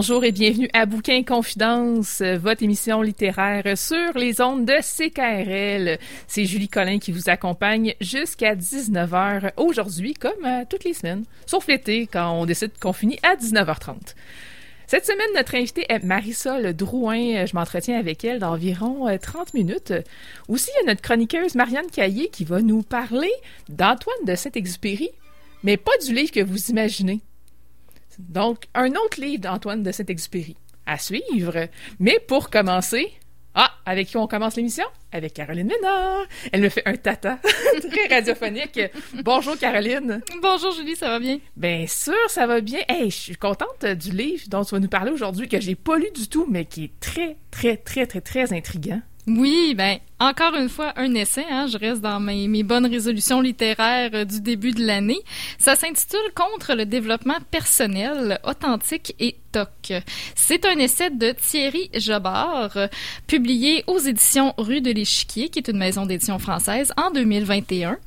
Bonjour et bienvenue à Bouquin Confidence, votre émission littéraire sur les ondes de CKRL. C'est Julie Collin qui vous accompagne jusqu'à 19h aujourd'hui, comme euh, toutes les semaines, sauf l'été quand on décide qu'on finit à 19h30. Cette semaine, notre invitée est Marisol Drouin. Je m'entretiens avec elle d'environ 30 euh, minutes. Aussi, il y a notre chroniqueuse Marianne Caillé qui va nous parler d'Antoine de Saint-Exupéry, mais pas du livre que vous imaginez. Donc, un autre livre d'Antoine de Saint-Exupéry à suivre. Mais pour commencer, ah, avec qui on commence l'émission? Avec Caroline Ménard. Elle me fait un tata très radiophonique. Bonjour Caroline. Bonjour Julie, ça va bien? Bien sûr, ça va bien. Hey, je suis contente du livre dont tu vas nous parler aujourd'hui, que j'ai pas lu du tout, mais qui est très, très, très, très, très intriguant. Oui, ben encore une fois un essai. Hein, je reste dans mes, bonnes résolutions littéraires euh, du début de l'année. Ça s'intitule Contre le développement personnel, authentique et C'est un essai de Thierry Jobard, publié aux éditions Rue de l'Échiquier, qui est une maison d'édition française, en 2021.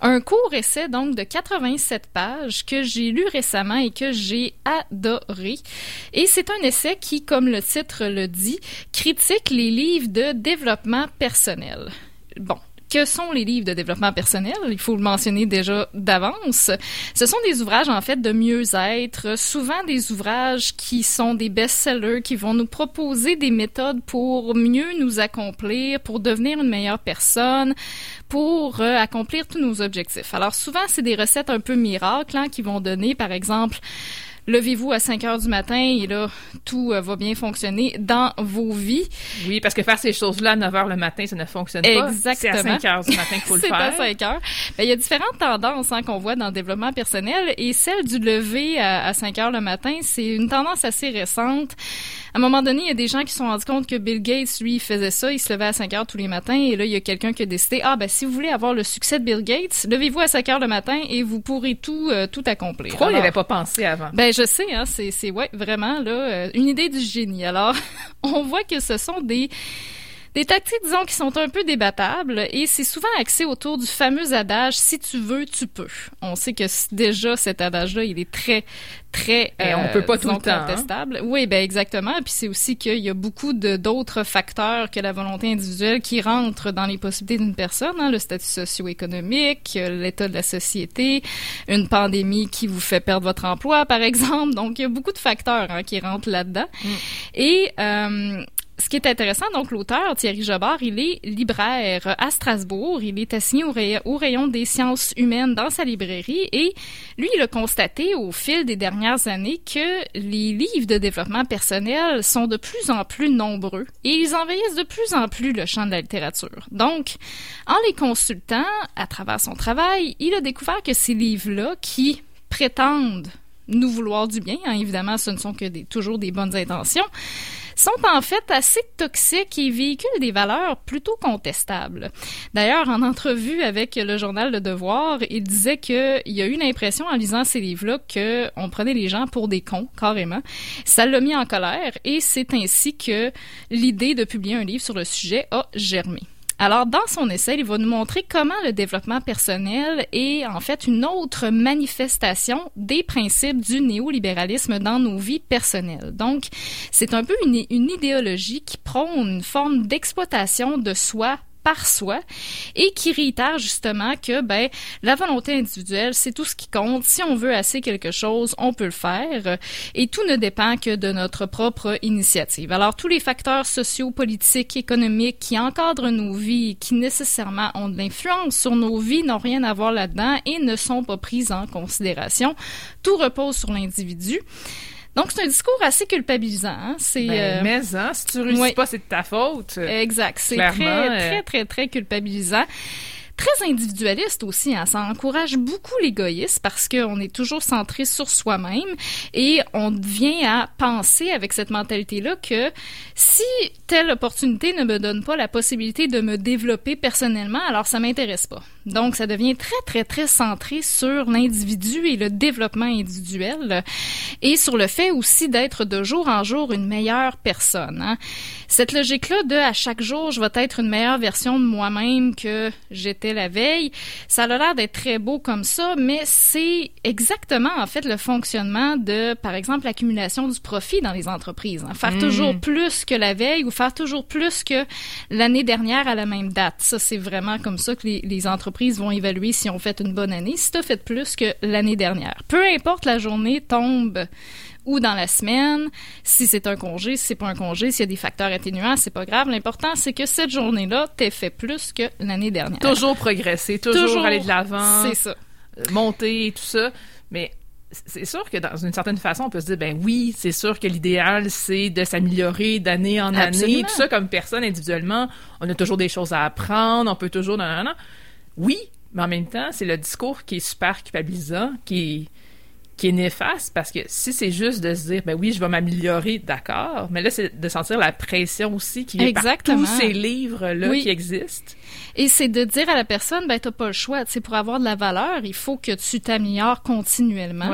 Un court essai donc de 87 pages que j'ai lu récemment et que j'ai adoré. Et c'est un essai qui, comme le titre le dit, critique les livres de développement personnel. Bon, que sont les livres de développement personnel? Il faut le mentionner déjà d'avance. Ce sont des ouvrages, en fait, de mieux-être, souvent des ouvrages qui sont des best-sellers, qui vont nous proposer des méthodes pour mieux nous accomplir, pour devenir une meilleure personne, pour euh, accomplir tous nos objectifs. Alors, souvent, c'est des recettes un peu miracles hein, qui vont donner, par exemple, levez-vous à 5 heures du matin et là, tout euh, va bien fonctionner dans vos vies. Oui, parce que faire ces choses-là à 9 heures le matin, ça ne fonctionne pas. Exactement. C'est à 5 heures du matin qu'il faut le faire. C'est à 5 heures. Ben, il y a différentes tendances hein, qu'on voit dans le développement personnel et celle du lever à, à 5 heures le matin, c'est une tendance assez récente. À un moment donné, il y a des gens qui se sont rendus compte que Bill Gates, lui, il faisait ça, il se levait à 5 heures tous les matins, et là, il y a quelqu'un qui a décidé, ah, ben, si vous voulez avoir le succès de Bill Gates, levez-vous à 5 heures le matin et vous pourrez tout, euh, tout accomplir. Pourquoi il n'avait pas pensé avant? Ben, je sais, hein, c'est, c'est, ouais, vraiment, là, euh, une idée du génie. Alors, on voit que ce sont des, des tactiques, disons, qui sont un peu débattables et c'est souvent axé autour du fameux adage si tu veux, tu peux. On sait que déjà cet adage-là, il est très, très et on peut pas tout le temps, hein. contestable. Oui, ben exactement. Puis c'est aussi qu'il y a beaucoup d'autres facteurs que la volonté individuelle qui rentrent dans les possibilités d'une personne, hein, le statut socio-économique, l'état de la société, une pandémie qui vous fait perdre votre emploi, par exemple. Donc il y a beaucoup de facteurs hein, qui rentrent là-dedans. Mm. Et euh, ce qui est intéressant, donc l'auteur Thierry Jobard, il est libraire à Strasbourg. Il est assigné au, rayon des sciences humaines dans sa librairie et lui, il a constaté au fil des dernières années que les livres de développement personnel sont de plus en plus nombreux et ils envahissent de plus en plus le champ de la littérature. Donc, en les consultant à travers son travail, il a découvert que ces livres-là qui prétendent nous vouloir du bien, hein, évidemment, ce ne sont que des, toujours des bonnes intentions, sont en fait assez toxiques et véhiculent des valeurs plutôt contestables. D'ailleurs, en entrevue avec le journal Le Devoir, il disait qu'il y a eu l'impression en lisant ces livres-là qu'on prenait les gens pour des cons, carrément. Ça l'a mis en colère et c'est ainsi que l'idée de publier un livre sur le sujet a germé. Alors, dans son essai, il va nous montrer comment le développement personnel est en fait une autre manifestation des principes du néolibéralisme dans nos vies personnelles. Donc, c'est un peu une, idéologie qui prône une forme d'exploitation de soi par soi et qui réitère justement que ben la volonté individuelle, c'est tout ce qui compte. Si on veut assez quelque chose, on peut le faire et tout ne dépend que de notre propre initiative. Alors tous les facteurs sociaux, politiques, économiques qui encadrent nos vies, qui nécessairement ont de l'influence sur nos vies n'ont rien à voir là-dedans et ne sont pas prises en considération. Tout repose sur l'individu. Donc, c'est un discours assez culpabilisant. Hein. C'est ben, euh, mais hein, si tu réussis pas, c'est de ta faute. Exact. C'est très, euh, très, très, très culpabilisant très individualiste aussi. Hein. Ça encourage beaucoup l'égoïsme parce qu'on est toujours centré sur soi-même et on vient à penser avec cette mentalité-là que si telle opportunité ne me donne pas la possibilité de me développer personnellement, alors ça m'intéresse pas. Donc, ça devient très, très, très centré sur l'individu et le développement individuel et sur le fait aussi d'être de jour en jour une meilleure personne. Hein. Cette logique-là de à chaque jour, je vais être une meilleure version de moi-même que j'étais la veille, ça a l'air d'être très beau comme ça, mais c'est exactement en fait le fonctionnement de, par exemple, l'accumulation du profit dans les entreprises. Hein. Faire hmm. toujours plus que la veille ou faire toujours plus que l'année dernière à la même date. Ça, c'est vraiment comme ça que les, les entreprises vont évaluer si on fait une bonne année, si tu as fait plus que l'année dernière. Peu importe la journée tombe ou dans la semaine, si c'est un congé, si c'est pas un congé, s'il y a des facteurs atténuants, c'est pas grave. L'important, c'est que cette journée-là, t'aies fait plus que l'année dernière. Toujours progresser, toujours, aller de l'avant. C'est ça. Euh, monter, tout ça. Mais c'est sûr que dans une certaine façon, on peut se dire, ben oui, c'est sûr que l'idéal, c'est de s'améliorer d'année en année. Tout ça, comme personne individuellement, on a toujours des choses à apprendre, on peut toujours... Non, non, non. Oui, mais en même temps, c'est le discours qui est super culpabilisant, qui est qui est néfaste parce que si c'est juste de se dire ben oui je vais m'améliorer d'accord mais là c'est de sentir la pression aussi qui est par tous ces livres là qui existent et c'est de dire à la personne, ben, t'as pas le choix. C'est pour avoir de la valeur, il faut que tu t'améliores continuellement.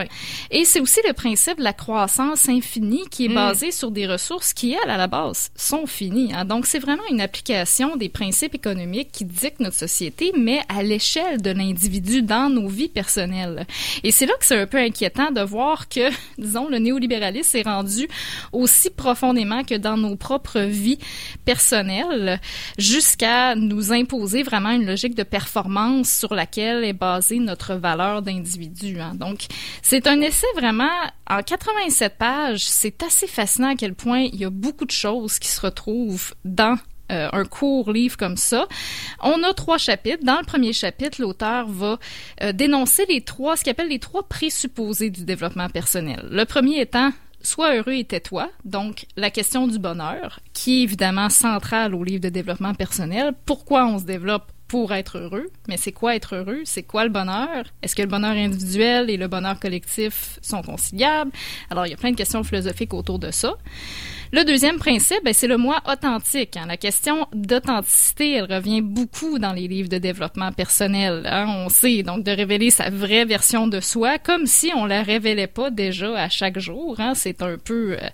Et c'est aussi le principe de la croissance infinie qui est mm. basé sur des ressources qui, elles, à la base, sont finies. Hein. Donc, c'est vraiment une application des principes économiques qui dictent notre société, mais à l'échelle de l'individu dans nos vies personnelles. Et c'est là que c'est un peu inquiétant de voir que, disons, le néolibéralisme est rendu aussi profondément que dans nos propres vies personnelles jusqu'à nous imposer vraiment une logique de performance sur laquelle est basée notre valeur d'individu. Hein. Donc, c'est un essai vraiment en 87 pages. C'est assez fascinant à quel point il y a beaucoup de choses qui se retrouvent dans euh, un court livre comme ça. On a trois chapitres. Dans le premier chapitre, l'auteur va euh, dénoncer les trois, ce qu'il appelle les trois présupposés du développement personnel. Le premier étant Sois heureux et tais-toi. Donc, la question du bonheur, qui est évidemment centrale au livre de développement personnel. Pourquoi on se développe pour être heureux? Mais c'est quoi être heureux? C'est quoi le bonheur? Est-ce que le bonheur individuel et le bonheur collectif sont conciliables? Alors, il y a plein de questions philosophiques autour de ça. Le deuxième principe, ben, c'est le moi authentique. Hein. La question d'authenticité, elle revient beaucoup dans les livres de développement personnel. Hein. On sait donc de révéler sa vraie version de soi, comme si on la révélait pas déjà à chaque jour. Hein. C'est un peu euh,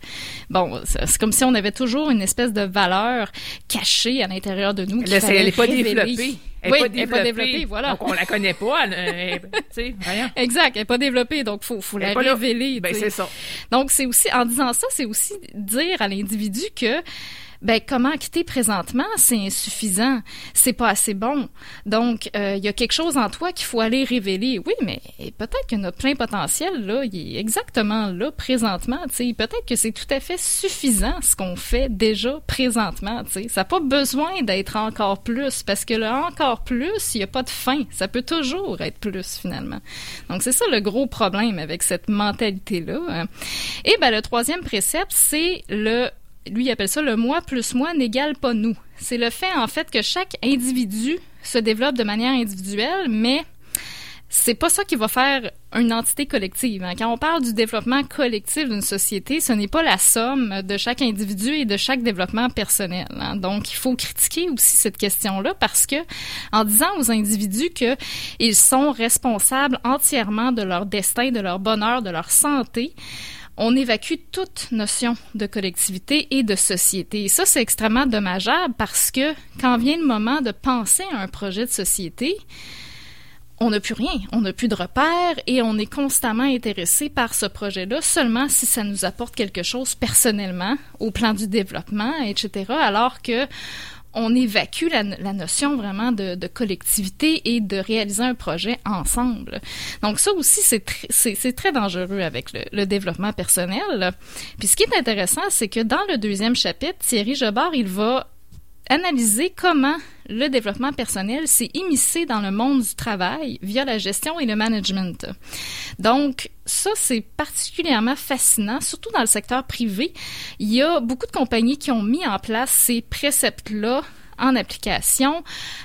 bon, c'est comme si on avait toujours une espèce de valeur cachée à l'intérieur de nous. Elle n'est pas développée. Elle oui, elle n'est pas développée, voilà. Donc, on la connaît pas. Elle, rien. Exact, elle n'est pas développée, donc faut, faut la révéler. Ben, c'est ça. Donc, c'est aussi, en disant ça, c'est aussi dire à l'individu que ben comment quitter présentement, c'est insuffisant, c'est pas assez bon. Donc euh, il y a quelque chose en toi qu'il faut aller révéler. Oui, mais peut-être que notre plein potentiel là, il est exactement là présentement, tu peut-être que c'est tout à fait suffisant ce qu'on fait déjà présentement, tu sais. Ça n'a pas besoin d'être encore plus parce que là encore plus, il y a pas de fin, ça peut toujours être plus finalement. Donc c'est ça le gros problème avec cette mentalité là. Hein. Et ben le troisième précepte, c'est le lui, il appelle ça le moi plus moi n'égale pas nous. C'est le fait, en fait, que chaque individu se développe de manière individuelle, mais c'est pas ça qui va faire une entité collective. Hein. Quand on parle du développement collectif d'une société, ce n'est pas la somme de chaque individu et de chaque développement personnel. Hein. Donc, il faut critiquer aussi cette question-là parce que, en disant aux individus qu'ils sont responsables entièrement de leur destin, de leur bonheur, de leur santé, on évacue toute notion de collectivité et de société. Et ça, c'est extrêmement dommageable parce que quand vient le moment de penser à un projet de société, on n'a plus rien, on n'a plus de repères et on est constamment intéressé par ce projet-là seulement si ça nous apporte quelque chose personnellement au plan du développement, etc. Alors que on évacue la, notion vraiment de, collectivité et de réaliser un projet ensemble. Donc ça aussi, c'est très, très dangereux avec le, le, développement personnel. Puis ce qui est intéressant, c'est que dans le deuxième chapitre, Thierry Jobard, il va analyser comment le développement personnel s'est immiscé dans le monde du travail via la gestion et le management. Donc, ça, c'est particulièrement fascinant, surtout dans le secteur privé. Il y a beaucoup de compagnies qui ont mis en place ces préceptes-là en application.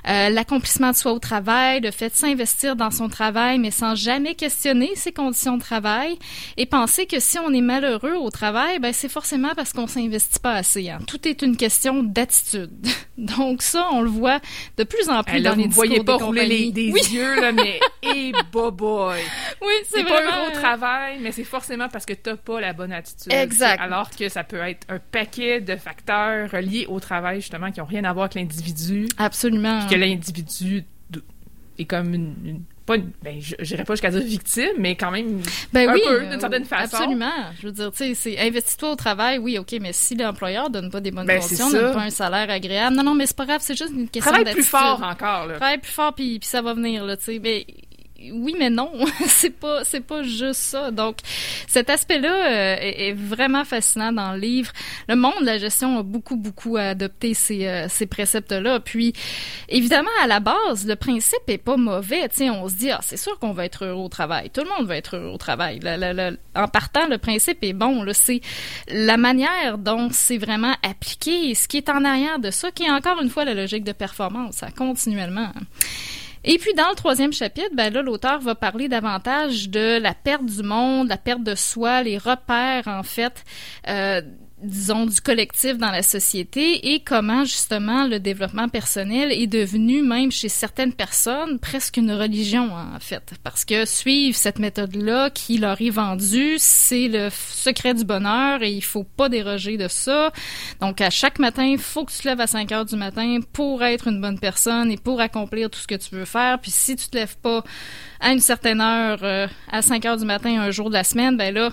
Euh, L'accomplissement de soi au travail, le fait de s'investir dans son travail, mais sans jamais questionner ses conditions de travail et penser que si on est malheureux au travail, ben c'est forcément parce qu'on s'investit pas assez. Hein. Tout est une question d'attitude. Donc ça, on le voit de plus en plus dans les discours voyez pas rouler les, des yeux là, mais hey, boy. Oui, c'est pas un gros travail, mais c'est forcément parce que t'as pas la bonne attitude. Exact. Alors que ça peut être un paquet de facteurs liés au travail justement qui ont rien à voir avec l'individu. Absolument. Puis que l'individu est comme une, pas ben j'irais pas jusqu'à dire victime mais quand même ben un oui, peu d'une certaine façon. absolument. Je veux dire tu sais c'est investis-toi au travail oui ok mais si l'employeur donne pas des bonnes ben, conditions donne pas un salaire agréable non non mais c'est pas grave c'est juste une question travaille plus fort encore là. Travaille plus fort puis, puis ça va venir là tu sais mais oui mais non c'est pas c'est pas juste ça. Donc cet aspect-là euh, est, vraiment fascinant dans le livre. Le monde de la gestion a beaucoup beaucoup adopté ces, euh, ces préceptes-là. Puis évidemment à la base le principe est pas mauvais. Tu on se dit ah c'est sûr qu'on va être heureux au travail. Tout le monde va être heureux au travail. En partant le principe est bon c'est la manière dont c'est vraiment appliqué ce qui est en arrière de ça qui est encore une fois la logique de performance ça continuellement et puis dans le troisième chapitre, ben là, l'auteur va parler davantage de la perte du monde, la perte de soi, les repères en fait euh, disons, du collectif dans la société et comment justement le développement personnel est devenu, même chez certaines personnes, presque une religion en fait. Parce que suivre cette méthode-là qui leur est vendue, c'est le secret du bonheur et il faut pas déroger de ça. Donc à chaque matin, il faut que tu te lèves à 5 heures du matin pour être une bonne personne et pour accomplir tout ce que tu veux faire. Puis si tu te lèves pas à une certaine heure, euh, à 5 heures du matin un jour de la semaine, ben là,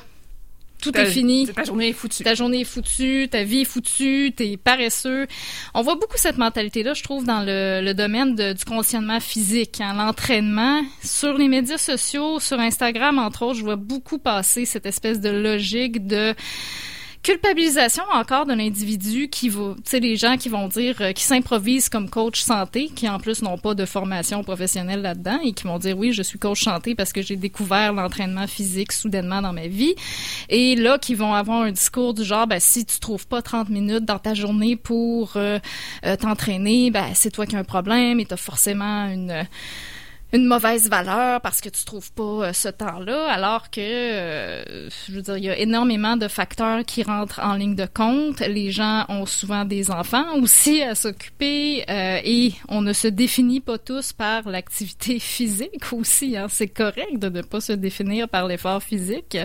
tout est fini. Ta journée est foutue. Ta journée est foutue, ta vie est foutue, t'es paresseux. On voit beaucoup cette mentalité-là, je trouve, dans le, domaine du conditionnement physique, hein, l'entraînement. Sur les médias sociaux, sur Instagram, entre autres, je vois beaucoup passer cette espèce de logique de Culpabilisation encore de l'individu qui va, tu sais, les gens qui vont dire, euh, qui s'improvisent comme coach santé, qui en plus n'ont pas de formation professionnelle là-dedans et qui vont dire oui, je suis coach santé parce que j'ai découvert l'entraînement physique soudainement dans ma vie. Et là, qui vont avoir un discours du genre, ben, si tu trouves pas 30 minutes dans ta journée pour euh, euh, t'entraîner, ben, c'est toi qui as un problème et t'as forcément une une mauvaise valeur parce que tu trouves pas euh, ce temps-là, alors que, euh, je veux dire, il y a énormément de facteurs qui rentrent en ligne de compte. Les gens ont souvent des enfants aussi à s'occuper euh, et on ne se définit pas tous par l'activité physique aussi. Hein. C'est correct de ne pas se définir par l'effort physique.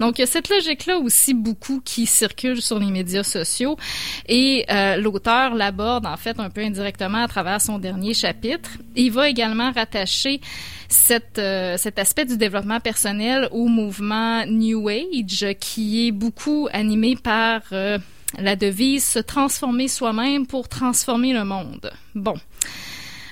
Donc, il y a cette logique-là aussi beaucoup qui circule sur les médias sociaux et l'auteur l'aborde en fait un peu indirectement à travers son dernier chapitre. Il va également rattacher cette, euh, cet aspect du développement personnel au mouvement New Age qui est beaucoup animé par euh, la devise se transformer soi-même pour transformer le monde. Bon.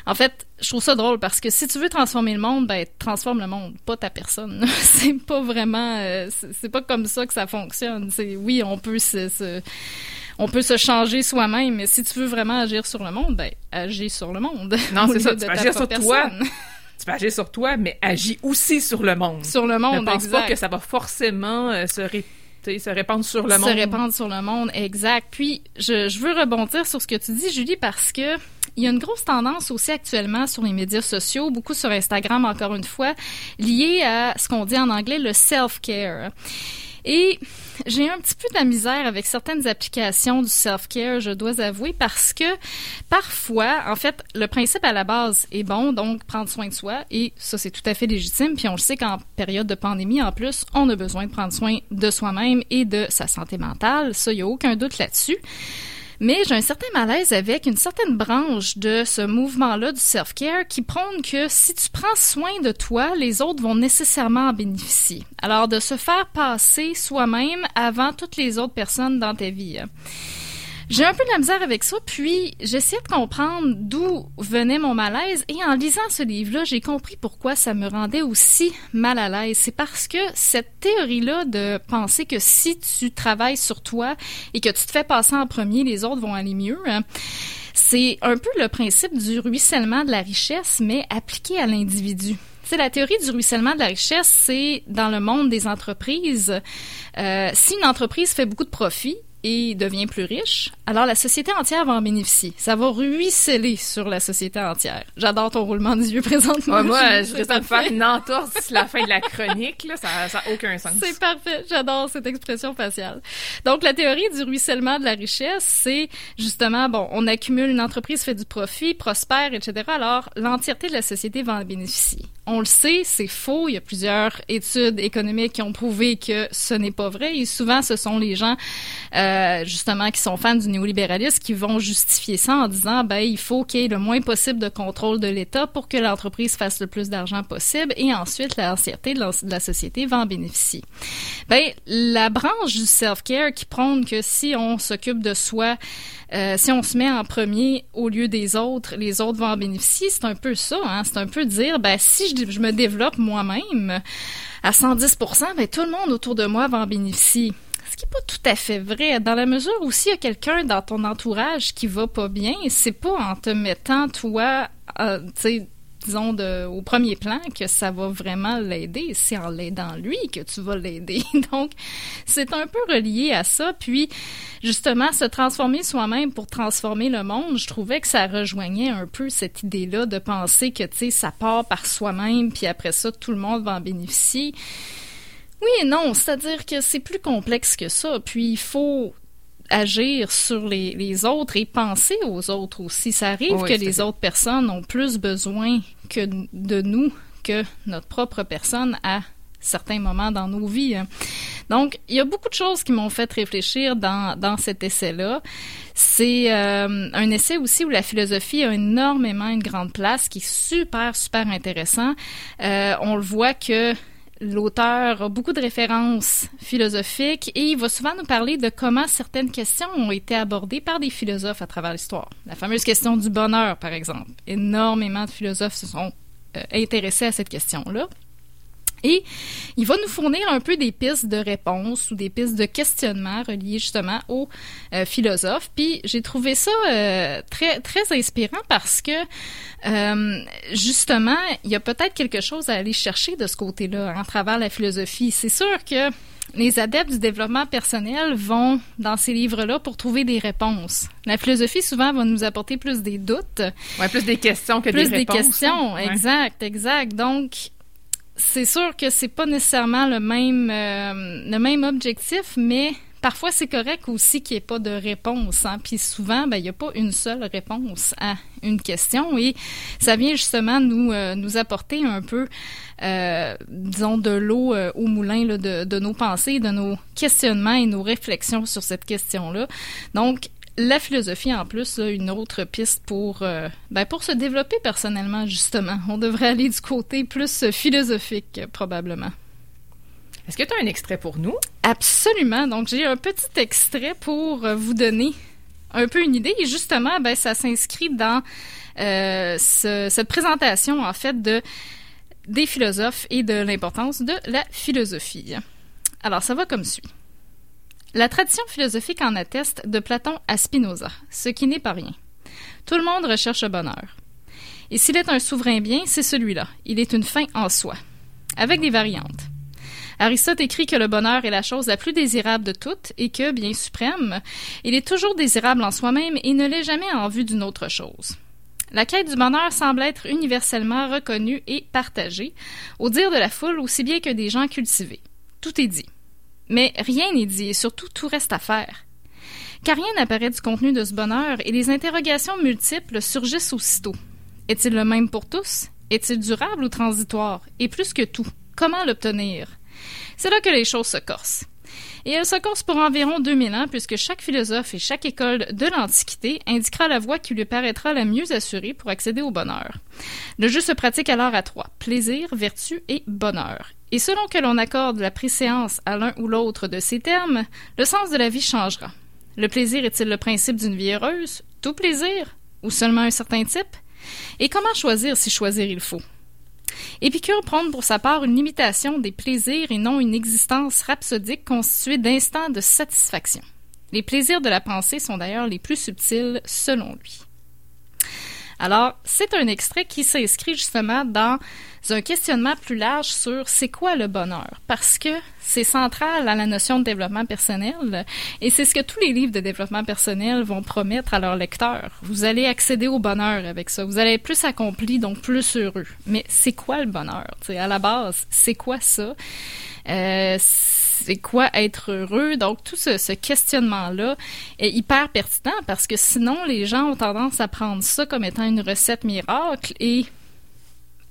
En fait, je trouve ça drôle parce que si tu veux transformer le monde, ben transforme le monde, pas ta personne. c'est pas vraiment, euh, c'est pas comme ça que ça fonctionne. C'est oui, on peut se, on peut se changer soi-même, mais si tu veux vraiment agir sur le monde, ben agis sur le monde. Non, c'est ça, tu agir sur toi. tu peux agir sur toi, mais agis aussi sur le monde. Sur le monde, Ne pense pas que ça va forcément euh, se, se répandre sur le monde. Se répandre sur le monde, exact. Puis, je, je veux rebondir sur ce que tu dis, Julie, parce que il y a une grosse tendance aussi actuellement sur les médias sociaux, beaucoup sur Instagram encore une fois, liée à ce qu'on dit en anglais le self-care. Et j'ai un petit peu de la misère avec certaines applications du self-care, je dois avouer, parce que parfois, en fait, le principe à la base est bon, donc prendre soin de soi, et ça, c'est tout à fait légitime. Puis on le sait qu'en période de pandémie, en plus, on a besoin de prendre soin de soi-même et de sa santé mentale. Ça, il n'y a aucun doute là-dessus. Mais j'ai un certain malaise avec une certaine branche de ce mouvement-là du self-care qui prône que si tu prends soin de toi, les autres vont nécessairement en bénéficier. Alors de se faire passer soi-même avant toutes les autres personnes dans ta vie. J'ai un peu de la misère avec ça, puis j'essaie de comprendre d'où venait mon malaise, et en lisant ce livre-là, j'ai compris pourquoi ça me rendait aussi mal à l'aise. C'est parce que cette théorie-là de penser que si tu travailles sur toi et que tu te fais passer en premier, les autres vont aller mieux, hein, c'est un peu le principe du ruissellement de la richesse, mais appliqué à l'individu. C'est la théorie du ruissellement de la richesse, c'est dans le monde des entreprises. Euh, si une entreprise fait beaucoup de profits, et devient plus riche, alors la société entière va en bénéficier. Ça va ruisseler sur la société entière. J'adore ton roulement des yeux présentement. moi, je risque de faire une entorse d'ici la fin de la chronique. Là, ça n'a aucun sens. C'est parfait. J'adore cette expression faciale. Donc, la théorie du ruissellement de la richesse, c'est justement, bon, on accumule une entreprise, fait du profit, prospère, etc. Alors, l'entièreté de la société va en bénéficier. On le sait, c'est faux. Il y a plusieurs études économiques qui ont prouvé que ce n'est pas vrai. Et souvent, ce sont les gens... Euh, justement qui sont fans du néolibéralisme qui vont justifier ça en disant ben il faut qu'il y ait le moins possible de contrôle de l'État pour que l'entreprise fasse le plus d'argent possible et ensuite l'ancienneté de, de la société va en bénéficier. Ben la branche du self-care qui prône que si on s'occupe de soi euh, si on se met en premier au lieu des autres, les autres vont en bénéficier. C'est un peu ça, hein? C'est un peu dire, ben, si je, me développe moi-même à 110% ben, tout le monde autour de moi va en bénéficier ce qui n'est pas tout à fait vrai. Dans la mesure où s'il y a quelqu'un dans ton entourage qui va pas bien, c'est pas en te mettant toi, euh, tu sais, disons, au premier plan que ça va vraiment l'aider. C'est en l'aidant lui que tu vas l'aider. Donc, c'est un peu relié à ça. Puis, justement, se transformer soi-même pour transformer le monde, je trouvais que ça rejoignait un peu cette idée-là de penser que, tu sais, ça part par soi-même, puis après ça, tout le monde va en bénéficier. Oui et non, c'est-à-dire que c'est plus complexe que ça. Puis il faut agir sur les, autres et penser aux autres aussi. Ça arrive que les autres personnes ont plus besoin que de nous que notre propre personne à certains moments dans nos vies. Hein. Donc, il y a beaucoup de choses qui m'ont fait réfléchir dans, dans cet essai-là. C'est euh, un essai aussi où la philosophie a énormément une grande place, qui est super, super intéressant. Euh, on le voit que L'auteur a beaucoup de références philosophiques et il va souvent nous parler de comment certaines questions ont été abordées par des philosophes à travers l'histoire. La fameuse question du bonheur, par exemple. Énormément de philosophes se sont euh, intéressés à cette question-là. Et il va nous fournir un peu des pistes de réponse ou des pistes de questionnement reliées justement aux euh, philosophes. Puis j'ai trouvé ça euh, très très inspirant parce que euh, justement il y a peut-être quelque chose à aller chercher de ce côté-là hein, à travers la philosophie. C'est sûr que les adeptes du développement personnel vont dans ces livres-là pour trouver des réponses. La philosophie souvent va nous apporter plus des doutes, ouais, plus des questions que des réponses. Plus des questions, exact, exact. Donc c'est sûr que c'est pas nécessairement le même euh, le même objectif, mais parfois c'est correct aussi qu'il n'y ait pas de réponse. Hein? Puis souvent, ben, il n'y a pas une seule réponse à une question et ça vient justement nous euh, nous apporter un peu, euh, disons, de l'eau au moulin de, de nos pensées, de nos questionnements et nos réflexions sur cette question-là. Donc, la philosophie en plus une autre piste pour euh, ben pour se développer personnellement justement. On devrait aller du côté plus philosophique probablement. Est-ce que tu as un extrait pour nous? Absolument. Donc j'ai un petit extrait pour euh, vous donner un peu une idée et justement ben ça s'inscrit dans euh, cette présentation en fait de des philosophes et de l'importance de la philosophie. Alors ça va comme suit. La tradition philosophique en atteste de Platon à Spinoza, ce qui n'est pas rien. Tout le monde recherche le bonheur. Et s'il est un souverain bien, c'est celui-là. Il est une fin en soi, avec des variantes. Aristote écrit que le bonheur est la chose la plus désirable de toutes et que, bien suprême, il est toujours désirable en soi-même et ne l'est jamais en vue d'une autre chose. La quête du bonheur semble être universellement reconnue et partagée, au dire de la foule aussi bien que des gens cultivés. Tout est dit. Mais rien n'est dit et surtout tout reste à faire. Car rien n'apparaît du contenu de ce bonheur et les interrogations multiples surgissent aussitôt. Est-il le même pour tous? Est-il durable ou transitoire? Et plus que tout, comment l'obtenir? C'est là que les choses se corsent. Et elles se corsent pour environ 2000 ans, puisque chaque philosophe et chaque école de l'Antiquité indiquera la voie qui lui paraîtra la mieux assurée pour accéder au bonheur. Le jeu se pratique alors à trois plaisir, vertu et bonheur. Et selon que l'on accorde la préséance à l'un ou l'autre de ces termes, le sens de la vie changera. Le plaisir est-il le principe d'une vie heureuse? Tout plaisir? Ou seulement un certain type? Et comment choisir si choisir il faut? Épicure prône pour sa part une limitation des plaisirs et non une existence rhapsodique constituée d'instants de satisfaction. Les plaisirs de la pensée sont d'ailleurs les plus subtils selon lui. Alors, c'est un extrait qui s'inscrit justement dans un questionnement plus large sur c'est quoi le bonheur, parce que c'est central à la notion de développement personnel et c'est ce que tous les livres de développement personnel vont promettre à leurs lecteurs. Vous allez accéder au bonheur avec ça, vous allez être plus accompli, donc plus heureux. Mais c'est quoi le bonheur? T'sais, à la base, c'est quoi ça? Euh, c'est quoi être heureux? Donc, tout ce, questionnement-là est hyper pertinent parce que sinon, les gens ont tendance à prendre ça comme étant une recette miracle et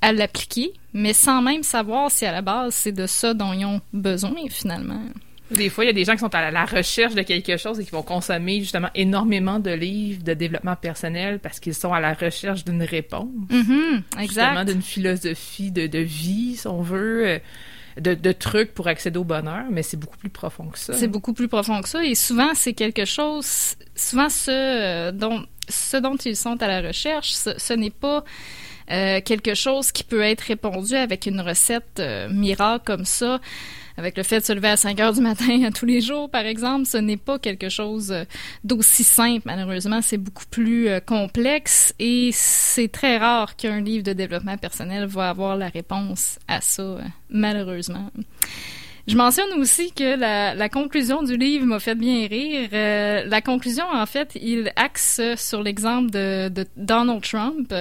à l'appliquer, mais sans même savoir si à la base c'est de ça dont ils ont besoin finalement. Des fois, il y a des gens qui sont à la recherche de quelque chose et qui vont consommer justement énormément de livres de développement personnel parce qu'ils sont à la recherche d'une réponse. Exact. Justement, d'une philosophie de, de, vie, si on veut. De, trucs pour accéder au bonheur, mais c'est beaucoup plus profond que ça. C'est beaucoup plus profond que ça. Et souvent, c'est quelque chose, souvent ce euh, dont, ce dont ils sont à la recherche, ce, n'est pas euh, quelque chose qui peut être répondu avec une recette euh, miracle comme ça avec le fait de se lever à 5 heures du matin tous les jours, par exemple, ce n'est pas quelque chose euh, d'aussi simple. Malheureusement, c'est beaucoup plus euh, complexe et c'est très rare qu'un livre de développement personnel va avoir la réponse à ça, malheureusement. Je mentionne aussi que la, la conclusion du livre m'a fait bien rire. Euh, la conclusion, en fait, il axe sur l'exemple de, de, Donald Trump.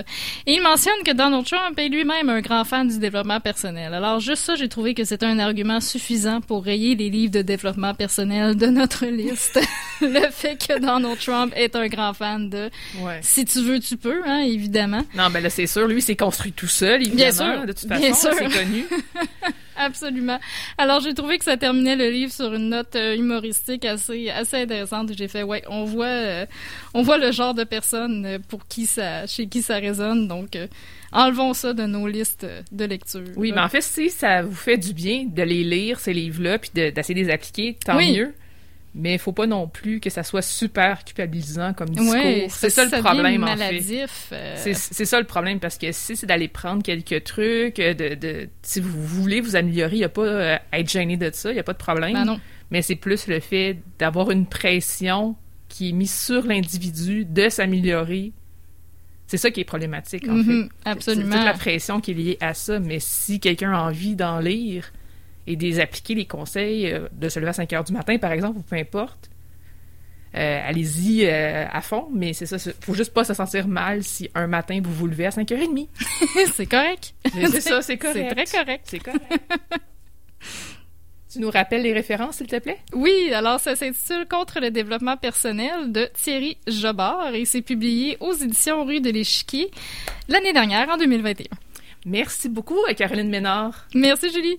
Et il mentionne que Donald Trump est lui-même un grand fan du développement personnel. Alors, juste ça, j'ai trouvé que c'était un argument suffisant pour rayer les livres de développement personnel de notre liste. Le fait que Donald Trump est un grand fan de ouais. Si tu veux, tu peux, hein, évidemment. Non, ben là, c'est sûr. Lui, s'est construit tout seul, évidemment. Bien sûr. De toute façon, c'est connu. Absolument. Alors, j'ai trouvé que ça terminait le livre sur une note euh, humoristique assez, assez intéressante. J'ai fait, ouais, on voit, euh, on voit le genre de personnes euh, pour qui ça, chez qui ça résonne. Donc, enlevons ça de nos listes de lecture. Oui, mais en fait, si ça vous fait du bien de les lire, ces livres-là, puis d'essayer de, les appliquer, tant mieux mais il faut pas non plus que ça soit super culpabilisant comme discours. c'est ça, le problème en fait. Euh. C'est ça le problème parce que si c'est d'aller prendre quelques trucs, euh, de, de, si vous voulez vous améliorer, il n'y a pas euh, à être gêné de ça, il n'y a pas de problème. Ben non. Mais c'est plus le fait d'avoir une pression qui est mise sur l'individu de s'améliorer. C'est ça qui est problématique en mm-hmm. fait. Absolument. C'est toute la pression qui est liée à ça. Mais si quelqu'un a envie d'en lire, et des appliquer les conseils euh, de se lever à 5 heures du matin, par exemple, ou peu importe. Euh, allez-y euh, à fond, mais c'est ça, faut juste pas se sentir mal si un matin vous vous levez à 5h30. c'est correct. C'est ça, c'est correct. C'est très correct. C'est correct. tu nous rappelles les références, s'il te plaît? Oui, alors ça s'intitule Contre le développement personnel de Thierry Jobard et c'est publié aux éditions Rue de l'Échiquier l'année dernière, en 2021. Merci beaucoup, Caroline Ménard. Merci, Julie.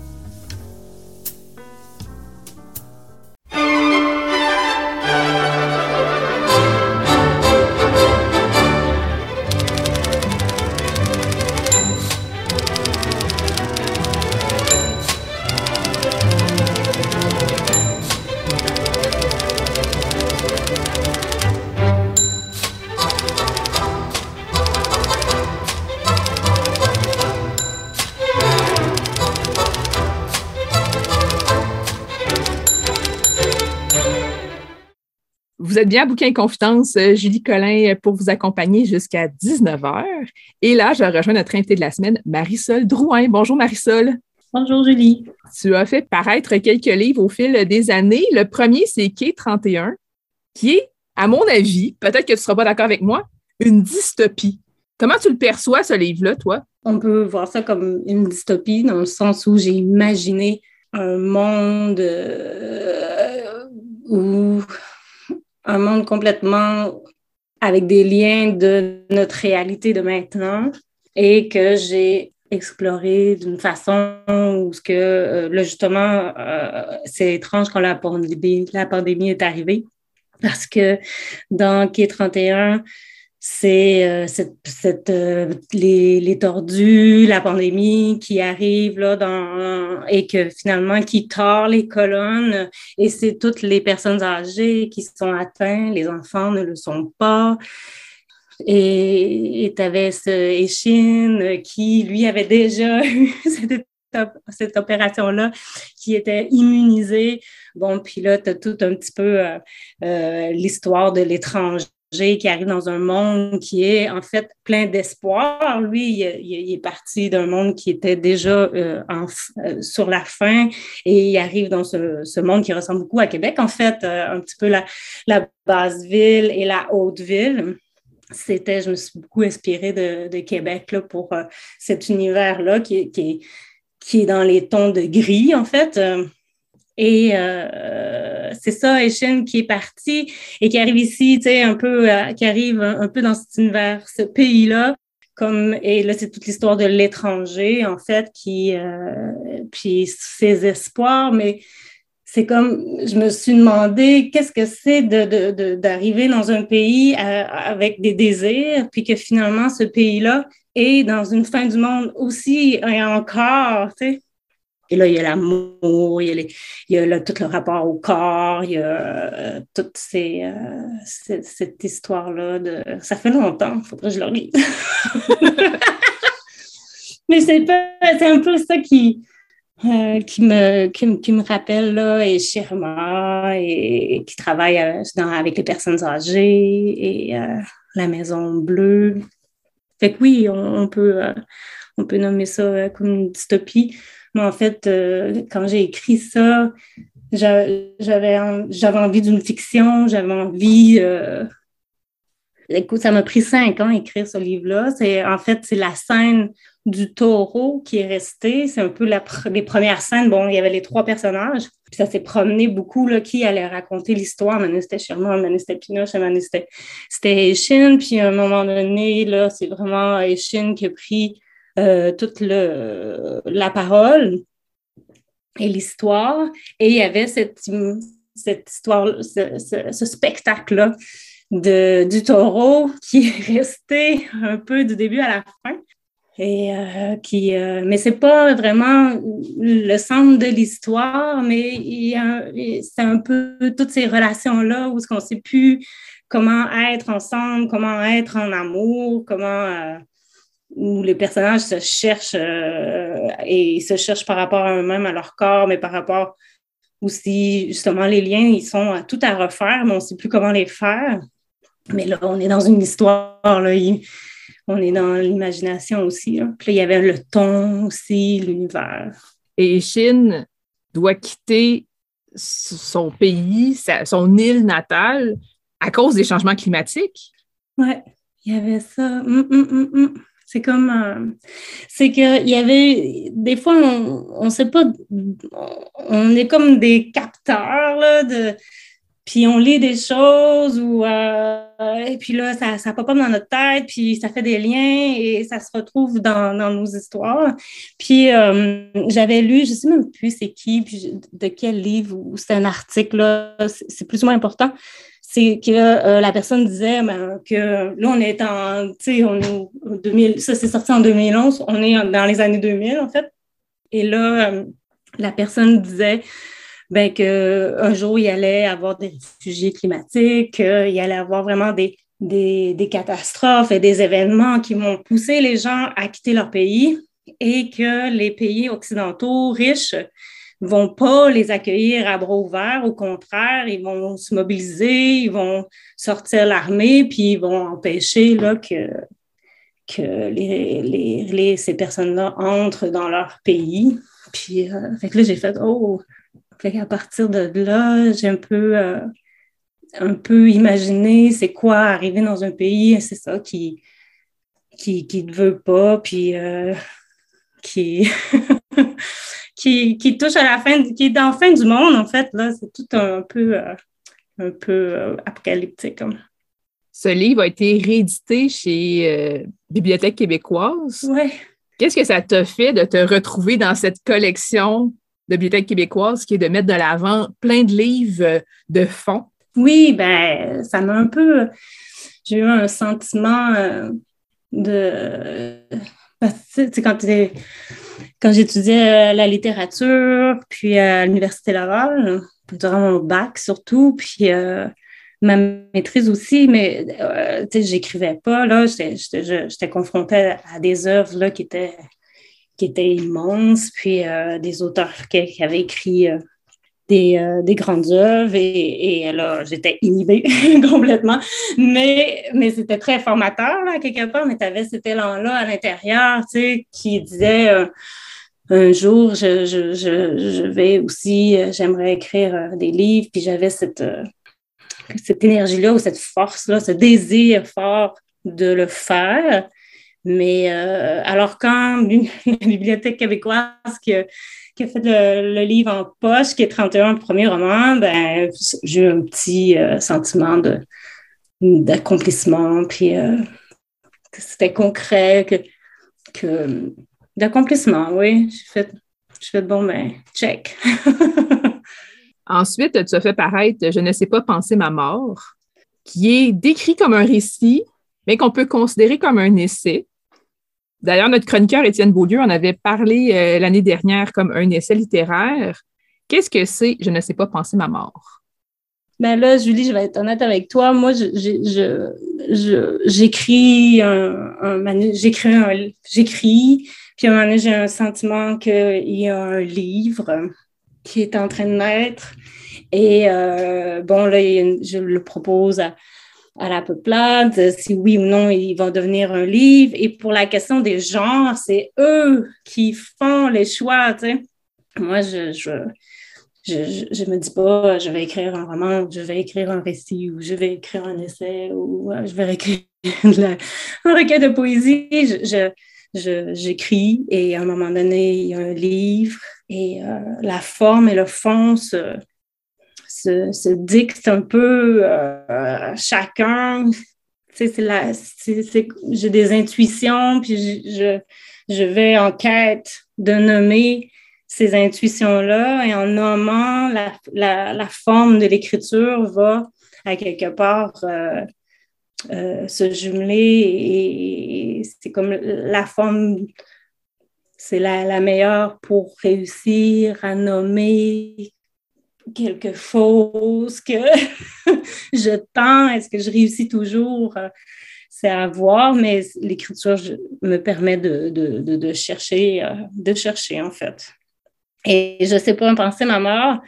Vous êtes bien à Bouquin Confidence, euh, Julie Collin, pour vous accompagner jusqu'à 19h. Et là, je rejoins notre invitée de la semaine, Marisol Drouin. Bonjour Marisol. Bonjour Julie. Tu as fait paraître quelques livres au fil des années. Le premier, c'est Quai 31, qui est, à mon avis, peut-être que tu ne seras pas d'accord avec moi, une dystopie. Comment tu le perçois, ce livre-là, toi? On peut voir ça comme une dystopie dans le sens où j'ai imaginé un monde euh, où un monde complètement avec des liens de notre réalité de maintenant et que j'ai exploré d'une façon où ce que euh, là justement c'est étrange quand la pandémie, la pandémie est arrivée parce que dans Quai 31 c'est euh, cette, euh, les, les, tordus, la pandémie qui arrive là dans et que finalement qui tord les colonnes et c'est toutes les personnes âgées qui sont atteintes, les enfants ne le sont pas. Et tu avais ce Échine qui, lui, avait déjà eu cette, cette opération-là, qui était immunisé. Bon, puis là, tu as tout un petit peu euh, l'histoire de l'étranger qui arrive dans un monde qui est en fait plein d'espoir. Lui, il, est parti d'un monde qui était déjà euh, euh, sur la fin et il arrive dans ce, monde qui ressemble beaucoup à Québec, en fait, euh, un petit peu la, la basse ville et la haute ville. C'était, je me suis beaucoup inspirée de, Québec là, pour cet univers-là qui, est dans les tons de gris, en fait. Et euh, c'est ça, Eshin qui est parti et qui arrive ici, tu sais, un peu, euh, qui arrive un, peu dans cet univers, ce pays-là. Comme, et là, c'est toute l'histoire de l'étranger, en fait, qui, euh, puis ses espoirs, mais c'est comme, je me suis demandé qu'est-ce que c'est d'arriver de, dans un pays avec des désirs, puis que finalement, ce pays-là est dans une fin du monde aussi et encore, tu sais et là, il y a l'amour, il y a, tout le rapport au corps, il y a euh, toute euh, cette, histoire-là de... Ça fait longtemps, il faudrait que je le lise. Mais c'est un peu ça qui, euh, qui, me, qui, me rappelle, là, et Shirma, et, qui travaille avec les personnes âgées, et la Maison Bleue. Fait que oui, on, peut, on peut nommer ça comme une dystopie. Mais en fait, euh, quand j'ai écrit ça, j'avais envie d'une fiction, j'avais envie. Euh, écoute, ça m'a pris cinq ans à écrire ce livre-là. C'est en fait c'est la scène du taureau qui est restée. C'est un peu les premières scènes. Bon, il y avait les trois personnages. Puis ça s'est promené beaucoup là, qui allait raconter l'histoire. Maintenant, c'était Sherman, maintenant, c'était Pinoche, maintenant, c'était Eshin. Puis à un moment donné, là, c'est vraiment Eshin qui a pris euh, toute la parole et l'histoire. Et il y avait cette, histoire, ce, spectacle-là du taureau qui est resté un peu du début à la fin. Et euh, qui, euh, mais pas vraiment le centre de l'histoire, mais c'est un peu toutes ces relations-là où ce qu'on sait plus comment être ensemble, comment être en amour, comment où les personnages se cherchent euh, et se cherchent par rapport à eux-mêmes, à leur corps, mais par rapport aussi, justement, les liens, ils sont tout à refaire, mais on ne sait plus comment les faire. Mais là, on est dans une histoire, là, on est dans l'imagination aussi. Puis là, il y avait le ton aussi, l'univers. Et Chine doit quitter son pays, son île natale, à cause des changements climatiques? Oui, il y avait ça. Hum, hum, hum, c'est comme, euh, c'est qu'il y avait, des fois, on ne sait pas, on est comme des capteurs, là, de, puis on lit des choses, ou, euh, et puis là, ça, ça pop dans notre tête, puis ça fait des liens, et ça se retrouve dans, dans nos histoires. Puis euh, j'avais lu, je ne sais même plus c'est qui, puis de quel livre, ou c'est un article, c'est plus ou moins important, c'est que euh, la personne disait ben, que là, on est en, tu sais, on est 2000, ça c'est sorti en 2011, on est dans les années 2000 en fait. Et là, euh, la personne disait ben, qu'un jour, il allait avoir des réfugiés climatiques, il allait avoir vraiment des, des, catastrophes et des événements qui vont pousser les gens à quitter leur pays et que les pays occidentaux riches vont pas les accueillir à bras ouverts. Au contraire, ils vont se mobiliser, ils vont sortir l'armée, puis ils vont empêcher là, que, que les, les, ces personnes-là entrent dans leur pays. Puis, euh, fait que là, j'ai fait, oh, fait qu'à partir de là, j'ai un peu, euh, un peu imaginé c'est quoi arriver dans un pays, c'est ça qui qui qui ne veut pas, puis euh, qui qui, touche à la fin, qui est dans la fin du monde, en fait. Là, c'est tout un peu, euh, un peu euh, apocalyptique. Ce livre a été réédité chez euh, Bibliothèque québécoise. Oui. Qu'est-ce que ça t'a fait de te retrouver dans cette collection de Bibliothèque québécoise qui est de mettre de l'avant plein de livres de fond? Oui, ben, ça m'a un peu. J'ai eu un sentiment de. Tu quand, quand j'étudiais la littérature, puis à l'Université Laval, durant mon bac surtout, puis ma maîtrise aussi, mais euh, sais, j'écrivais pas. J'étais confrontée à des œuvres là, qui, étaient, qui étaient immenses, puis euh, des auteurs qui, avaient écrit euh, des, des, grandes œuvres, et, et là, j'étais inhibée complètement. Mais, mais c'était très formateur, là, quelque part, mais tu avais cet élan-là à l'intérieur, tu sais, qui disait un jour, je, je, je, vais aussi, j'aimerais écrire des livres, puis j'avais cette cette énergie-là ou cette force-là, ce désir fort de le faire. Mais euh, alors quand la Bibliothèque québécoise qui fait le, livre en poche, qui est 31 premier roman, ben, j'ai eu un petit euh, sentiment d'accomplissement, puis euh, que c'était concret, que, que d'accomplissement, oui. J'ai fait, j'ai fait bon, ben, check. Ensuite, tu as fait paraître Je ne sais pas penser ma mort, qui est décrit comme un récit, mais qu'on peut considérer comme un essai. D'ailleurs, notre chroniqueur Étienne Beaulieu en avait parlé euh, l'année dernière comme un essai littéraire. Qu'est-ce que c'est Je ne sais pas penser ma mort? Ben là, Julie, je vais être honnête avec toi. Moi, j'écris un, j'écris j'écris, puis à un moment donné, j'ai un sentiment qu'il y a un livre qui est en train de naître. Et euh, bon, là, je le propose à, la peuplade, si oui ou non il va devenir un livre. Et pour la question des genres, c'est eux qui font les choix. Tu sais. Moi, je, je, je, je, me dis pas, je vais écrire un roman, je vais écrire un récit, ou je vais écrire un essai, ou euh, je vais écrire un recueil de poésie. Je, j'écris et à un moment donné, il y a un livre et euh, la forme et le fond se, se, dictent un peu euh, chacun. J'ai des intuitions, puis je, vais en quête de nommer ces intuitions-là et en nommant la forme de l'écriture va à quelque part euh, euh, se jumeler et, c'est comme la forme, c'est la, la, meilleure pour réussir à nommer quelque chose que je tends, est-ce que je réussis toujours? C'est à voir, mais l'écriture me permet de, de, de, chercher, euh, de chercher en fait. Et je sais pas penser ma mort,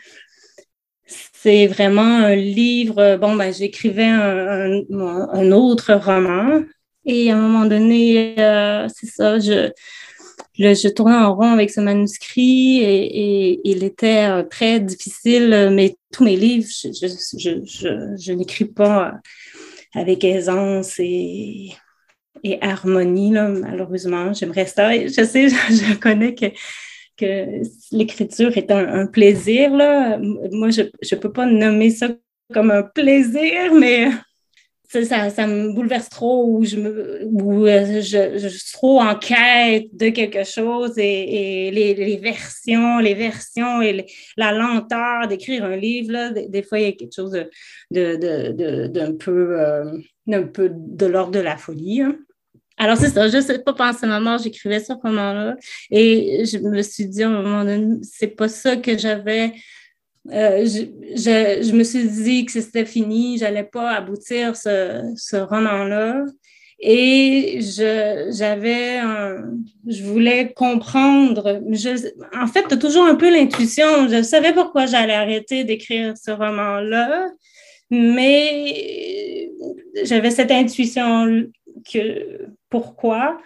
c'est vraiment un livre. Bon, ben, j'écrivais un, un, autre roman et à un moment donné, euh, c'est ça, je, je tournais en rond avec ce manuscrit et, il était euh, très difficile, mais tous mes livres, je, n'écris pas avec aisance et, harmonie, là, malheureusement. J'aimerais ça. Je sais, je connais que que l'écriture est un, plaisir. Là. Moi, je ne peux pas nommer ça comme un plaisir, mais ça, ça, me bouleverse trop ou je, me, euh, je, je, suis trop en quête de quelque chose et, les, les, versions, les versions et la lenteur d'écrire un livre, là, des, fois, il y a quelque chose de, de, de, d'un peu, euh, d'un peu de l'ordre de la folie. Hein. Alors, c'est ça, je ne sais pas penser ma mort, j'écrivais ce roman-là. Et je me suis dit à un moment donné, c'est pas ça que j'avais. Euh, je, me suis dit que c'était fini, j'allais pas aboutir ce, ce roman-là. Et je, j'avais je voulais comprendre. Je, en fait, tu as toujours un peu l'intuition. Je savais pourquoi j'allais arrêter d'écrire ce roman-là, mais j'avais cette intuition que pourquoi.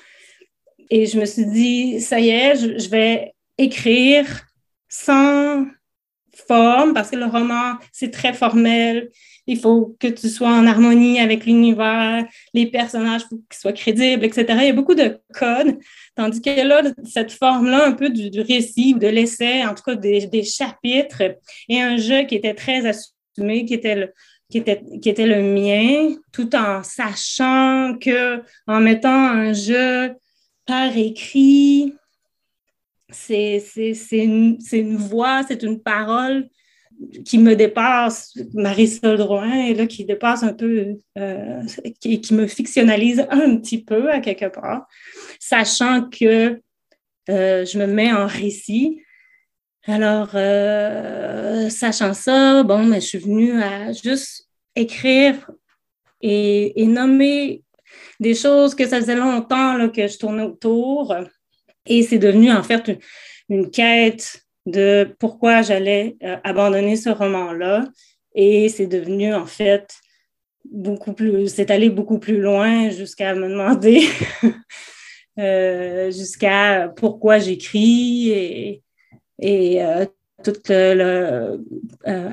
Et je me suis dit, ça y est, je, vais écrire sans forme, parce que le roman, c'est très formel. Il faut que tu sois en harmonie avec l'univers, les personnages, il faut qu'ils soient crédibles, etc. Il y a beaucoup de codes, tandis que là, cette forme-là, un peu du, récit ou de l'essai, en tout cas des, des, chapitres, et un jeu qui était très assumé, qui était le, qui était, qui était le mien, tout en sachant que en mettant un jeu par écrit, c'est une, voix, c'est une parole qui me dépasse, Marie-Sol Drouin, là, qui dépasse un peu, euh, qui, me fictionnalise un petit peu à quelque part, sachant que euh, je me mets en récit. Alors, euh, sachant ça, bon, je suis venue à juste écrire et, nommer des choses que ça faisait longtemps que je tournais autour. Et c'est devenu en fait une quête de pourquoi j'allais euh, abandonner ce roman-là. Et c'est devenu en fait beaucoup plus, c'est allé beaucoup plus loin jusqu'à me demander, euh, jusqu'à pourquoi j'écris et, euh, tout le,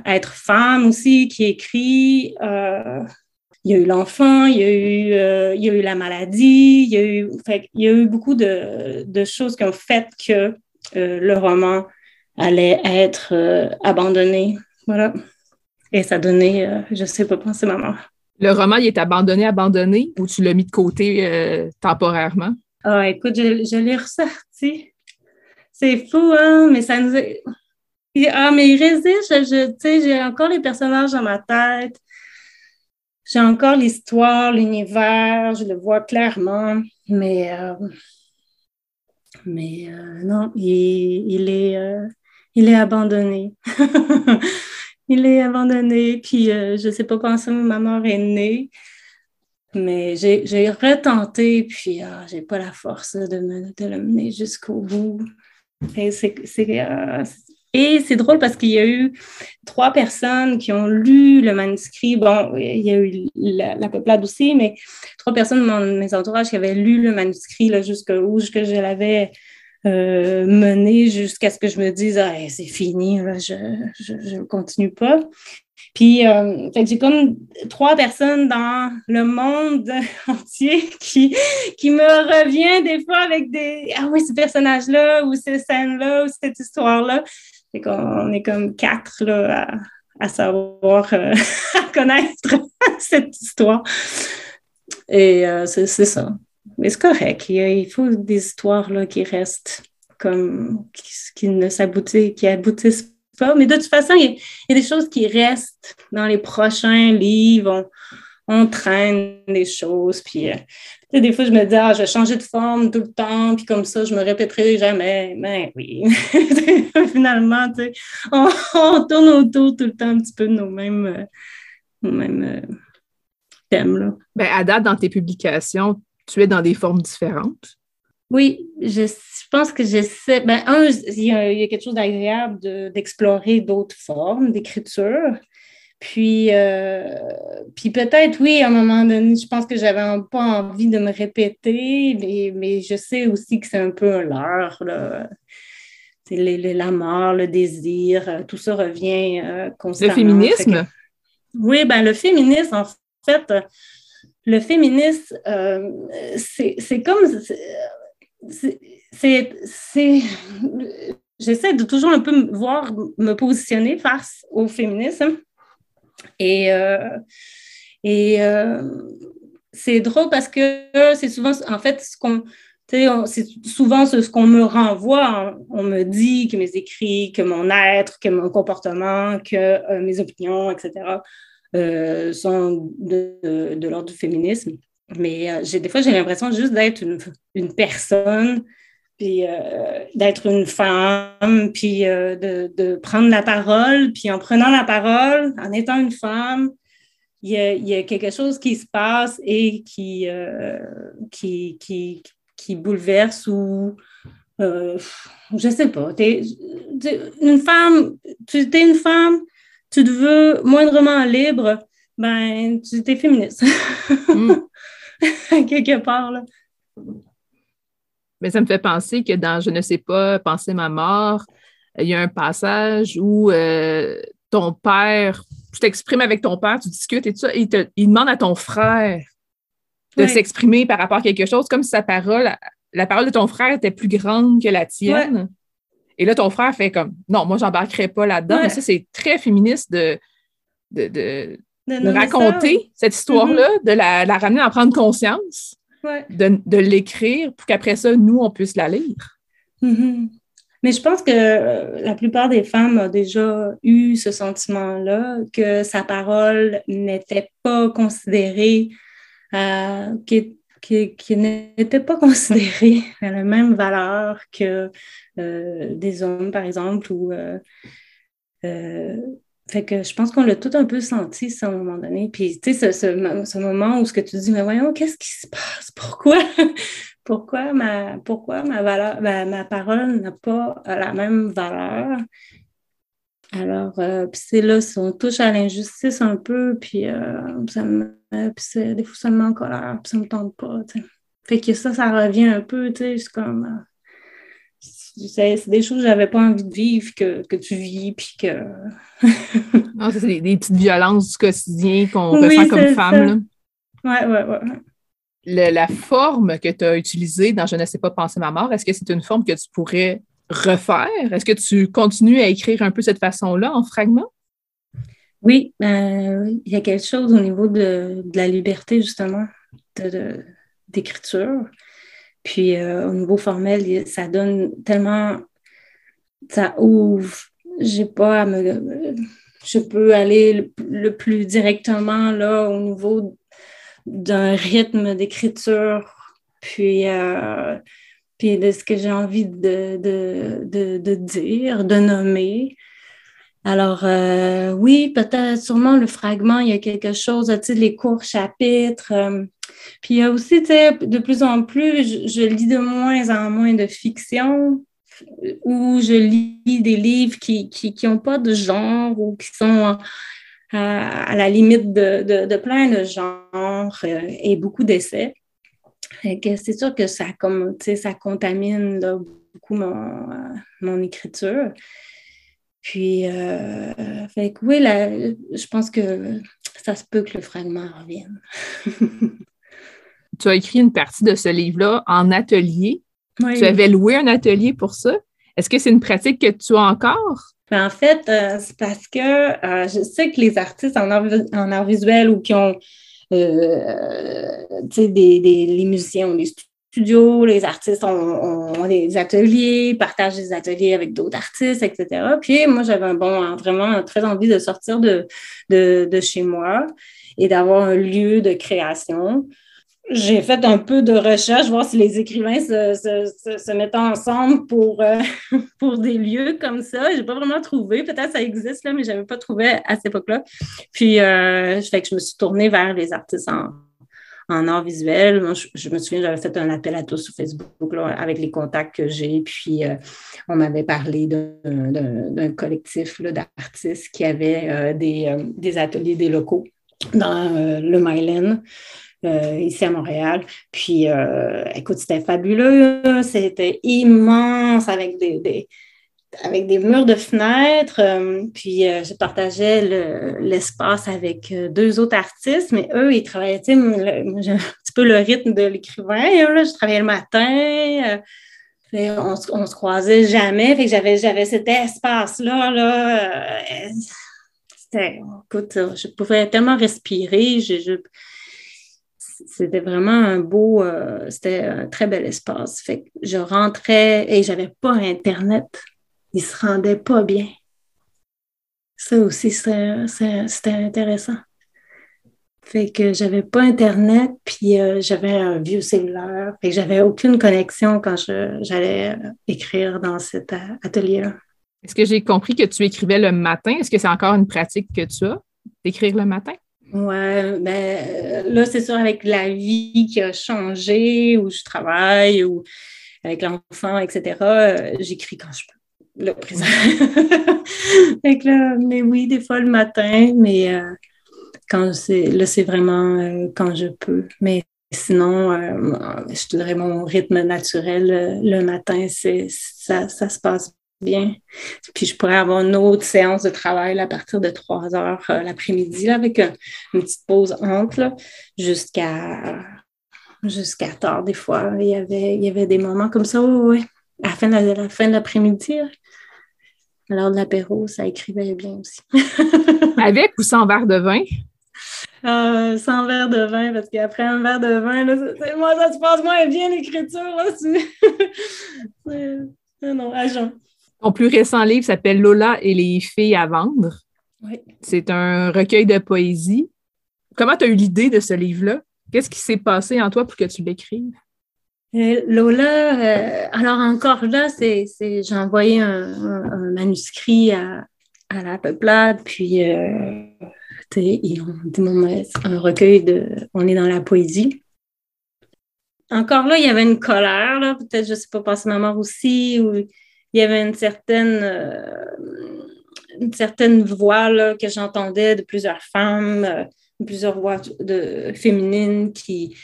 être femme aussi qui écrit. Il y a eu l'enfant, il, y a eu, il y a eu la maladie, il y a eu, il y a eu beaucoup de, de choses qui ont fait que le roman allait être euh, abandonné. Voilà. Et ça donnait, euh, je sais pas, penser ma mort. Le roman, il est abandonné, abandonné, ou tu l'as mis de côté euh, temporairement? Ah, écoute, je, l'ai ressorti. C'est fou, hein, mais ça nous Ah, mais il résiste, je, sais, j'ai encore les personnages dans ma tête. J'ai encore l'histoire, l'univers, je le vois clairement, mais, mais non, il, il est, il est abandonné. il est abandonné. Puis euh, je ne sais pas quand ça, ma mère est née. Mais j'ai retenté, puis ah, j'ai pas la force de, me, de le mener jusqu'au bout. C'est euh, et c'est drôle parce qu'il y a eu trois personnes qui ont lu le manuscrit. Bon, il y a eu la, peuplade aussi, mais trois personnes de mes entourages qui avaient lu le manuscrit jusqu'où que je l'avais euh, mener jusqu'à ce que je me dise ah, c'est fini, je ne continue pas. Puis, euh, j'ai comme trois personnes dans le monde entier qui, qui me revient des fois avec des Ah oui, ce personnage-là, ou cette scène-là, ou cette histoire-là. C'est qu'on est comme quatre là, à, savoir, euh, à connaître cette histoire. Et c'est ça. Mais c'est correct. Il, faut des histoires là, qui restent comme qui, ne s'aboutissent, qui aboutissent pas. Mais de toute façon, il y, a, des choses qui restent dans les prochains livres. On, traîne des choses. Puis euh, des fois, je me dis, ah, je vais changer de forme tout le temps, puis comme ça, je me répéterai jamais. Mais oui, finalement, on, on, tourne autour tout le temps un petit peu de nos mêmes, euh, nos mêmes euh, thèmes. Là. Ben, à date, dans tes publications, tu es dans des formes différentes? Oui, je, pense que j'essaie. Ben, un, il y, a, quelque chose d'agréable d'explorer d'autres formes d'écriture. Puis, euh, puis peut-être, oui, à un moment donné, je pense que j'avais pas envie de me répéter, mais, mais je sais aussi que c'est un peu un leurre. Là. la mort, le désir, tout ça revient euh, constamment. Le féminisme? oui, ben le féminisme, en fait, le féminisme, euh, c'est comme. C'est. J'essaie de toujours un peu voir, me positionner face au féminisme. Et, euh, et euh, c'est drôle parce que c'est souvent, en fait, ce qu'on. C'est souvent ce, qu'on me renvoie. On me dit que mes écrits, que mon être, que mon comportement, que mes opinions, etc. Euh, sont de, de, l'ordre du féminisme. Mais euh, des fois, j'ai l'impression juste d'être une, une, personne, puis euh, d'être une femme, puis de, de, prendre la parole. Puis en prenant la parole, en étant une femme, il y a, il y a quelque chose qui se passe et qui, qui, qui, qui, bouleverse ou je sais pas. Es, une femme, tu es une femme, tu te veux moindrement libre, ben, tu es féministe. Mm. Quelque part, là. Mais ça me fait penser que dans Je ne sais pas, penser ma mort, il y a un passage où euh, ton père, tu t'exprimes avec ton père, tu discutes et tout ça, et il, demande à ton frère de s'exprimer par rapport à quelque chose, comme si sa parole, la parole de ton frère était plus grande que la tienne. Et là, ton frère fait comme non, moi, j'embarquerai pas là-dedans. Mais ça, c'est très féministe de, de, de, raconter cette histoire-là, mm-hmm. de la, ramener à prendre conscience, de, l'écrire pour qu'après ça, nous, on puisse la lire. Mm-hmm. Mais je pense que euh, la plupart des femmes ont déjà eu ce sentiment-là, que sa parole n'était pas considérée, euh, qui, n'était pas considérée à la même valeur que euh, des hommes, par exemple, ou fait que je pense qu'on l'a tout un peu senti, ça, à un moment donné. Puis, tu sais, ce, moment où ce que tu dis, mais voyons, qu'est-ce qui se passe? Pourquoi? pourquoi ma, pourquoi ma valeur, ma, parole n'a pas la même valeur? Alors, euh, puis c'est là, si on touche à l'injustice un peu, puis, euh, ça me, puis des fois, ça me met en colère, puis ça me tente pas, tu. Fait que ça, ça revient un peu, tu sais, c'est comme... C'est des choses que j'avais pas envie de vivre que, que tu vis, puis que. non, c'est des, petites violences du quotidien qu'on ressent comme femme. Oui, oui, oui. la forme que tu as utilisée dans Je ne sais pas penser ma mort, est-ce que c'est une forme que tu pourrais refaire? Est-ce que tu continues à écrire un peu cette façon-là en fragments? Oui, euh, il y a quelque chose au niveau de, de la liberté, justement, d'écriture. De, puis euh, au niveau formel, ça donne tellement, ça ouvre. J'ai pas à me, je peux aller le, plus directement là au niveau d'un rythme d'écriture, puis, euh, puis de ce que j'ai envie de, de, de, dire, de nommer. Alors, euh, oui, peut-être sûrement le fragment, il y a quelque chose, tu sais, les courts chapitres. Puis il y a aussi, tu sais, de plus en plus, je, lis de moins en moins de fiction ou je lis des livres qui n'ont pas de genre ou qui sont à, la limite de, plein de genres euh, et beaucoup d'essais. C'est sûr que ça, comme, ça contamine beaucoup mon, euh, mon, écriture. Puis, euh, fait que oui, je pense que ça se peut que le fragment revienne. tu as écrit une partie de ce livre-là en atelier. Tu avais loué un atelier pour ça. Est-ce que c'est une pratique que tu as encore? Ben, en fait, euh, c'est parce que euh, je sais que les artistes en art, visuel ou qui ont euh, des, des, les musiciens ont des studios, les artistes ont, des ateliers, partagent des ateliers avec d'autres artistes, etc. Puis moi, j'avais bon, vraiment très envie de sortir de, de, de chez moi et d'avoir un lieu de création j'ai fait un peu de recherche, voir si les écrivains se, se, se, mettent ensemble pour, euh, pour des lieux comme ça. Je n'ai pas vraiment trouvé. Peut-être ça existe, là, mais je n'avais pas trouvé à cette époque-là. Puis, euh, fait que je me suis tournée vers les artistes en, art visuel. Moi, je, me souviens, j'avais fait un appel à tous sur Facebook là, avec les contacts que j'ai. Puis, euh, on m'avait parlé d'un collectif d'artistes qui avait des, des ateliers, des locaux dans le Mylen. Euh, ici à Montréal. Puis, euh, écoute, c'était fabuleux. C'était immense avec des, avec des murs de fenêtres. Euh, puis, je partageais l'espace avec deux autres artistes, mais eux, ils travaillaient, tu un petit peu le rythme de l'écrivain. Là, je travaillais le matin. on, on se croisait jamais. Fait que j'avais, j'avais cet espace-là. Là, c'était, écoute, je pouvais tellement respirer. je c'était vraiment un beau, euh, c'était un très bel espace. Fait que je rentrais et j'avais pas Internet. Il se rendait pas bien. Ça aussi, c'était intéressant. Fait que j'avais pas Internet, puis euh, j'avais un vieux cellulaire. Fait que j'avais aucune connexion quand j'allais euh, écrire dans cet atelier-là. Est-ce que j'ai compris que tu écrivais le matin? Est-ce que c'est encore une pratique que tu as d'écrire le matin? Ouais, ben là, c'est sûr, avec la vie qui a changé, où je travaille, ou avec l'enfant, etc., euh, j'écris quand je peux, le présent. mais oui, des fois le matin, mais euh, quand là, c'est vraiment euh, quand je peux. Mais sinon, je dirais mon rythme naturel le matin, ça, ça se passe bien. Puis je pourrais avoir une autre séance de travail à partir de 3 heures euh, l'après-midi avec une petite pause entre jusqu'à jusqu'à tard des fois. Il y avait, il y avait des moments comme ça, oui, à la fin de, la fin de l'après-midi. À l'heure de l'apéro, ça écrivait bien aussi. avec ou sans verre de vin? euh, sans verre de vin, parce qu'après un verre de vin, là, moi, ça se passe moins bien l'écriture. non, agent. Ton plus récent livre s'appelle Lola et les filles à vendre. Oui. C'est un recueil de poésie. Comment tu as eu l'idée de ce livre-là? Qu'est-ce qui s'est passé en toi pour que tu l'écrives? Euh, Lola, euh, alors encore là, c'est, j'ai envoyé un, manuscrit à, la peuplade, puis euh, un recueil de. On est dans la poésie. Encore là, il y avait une colère, peut-être, je ne sais pas, passer ma mort aussi, où il y avait une certaine, une certaine voix que j'entendais de plusieurs femmes, plusieurs voix de, féminines qui,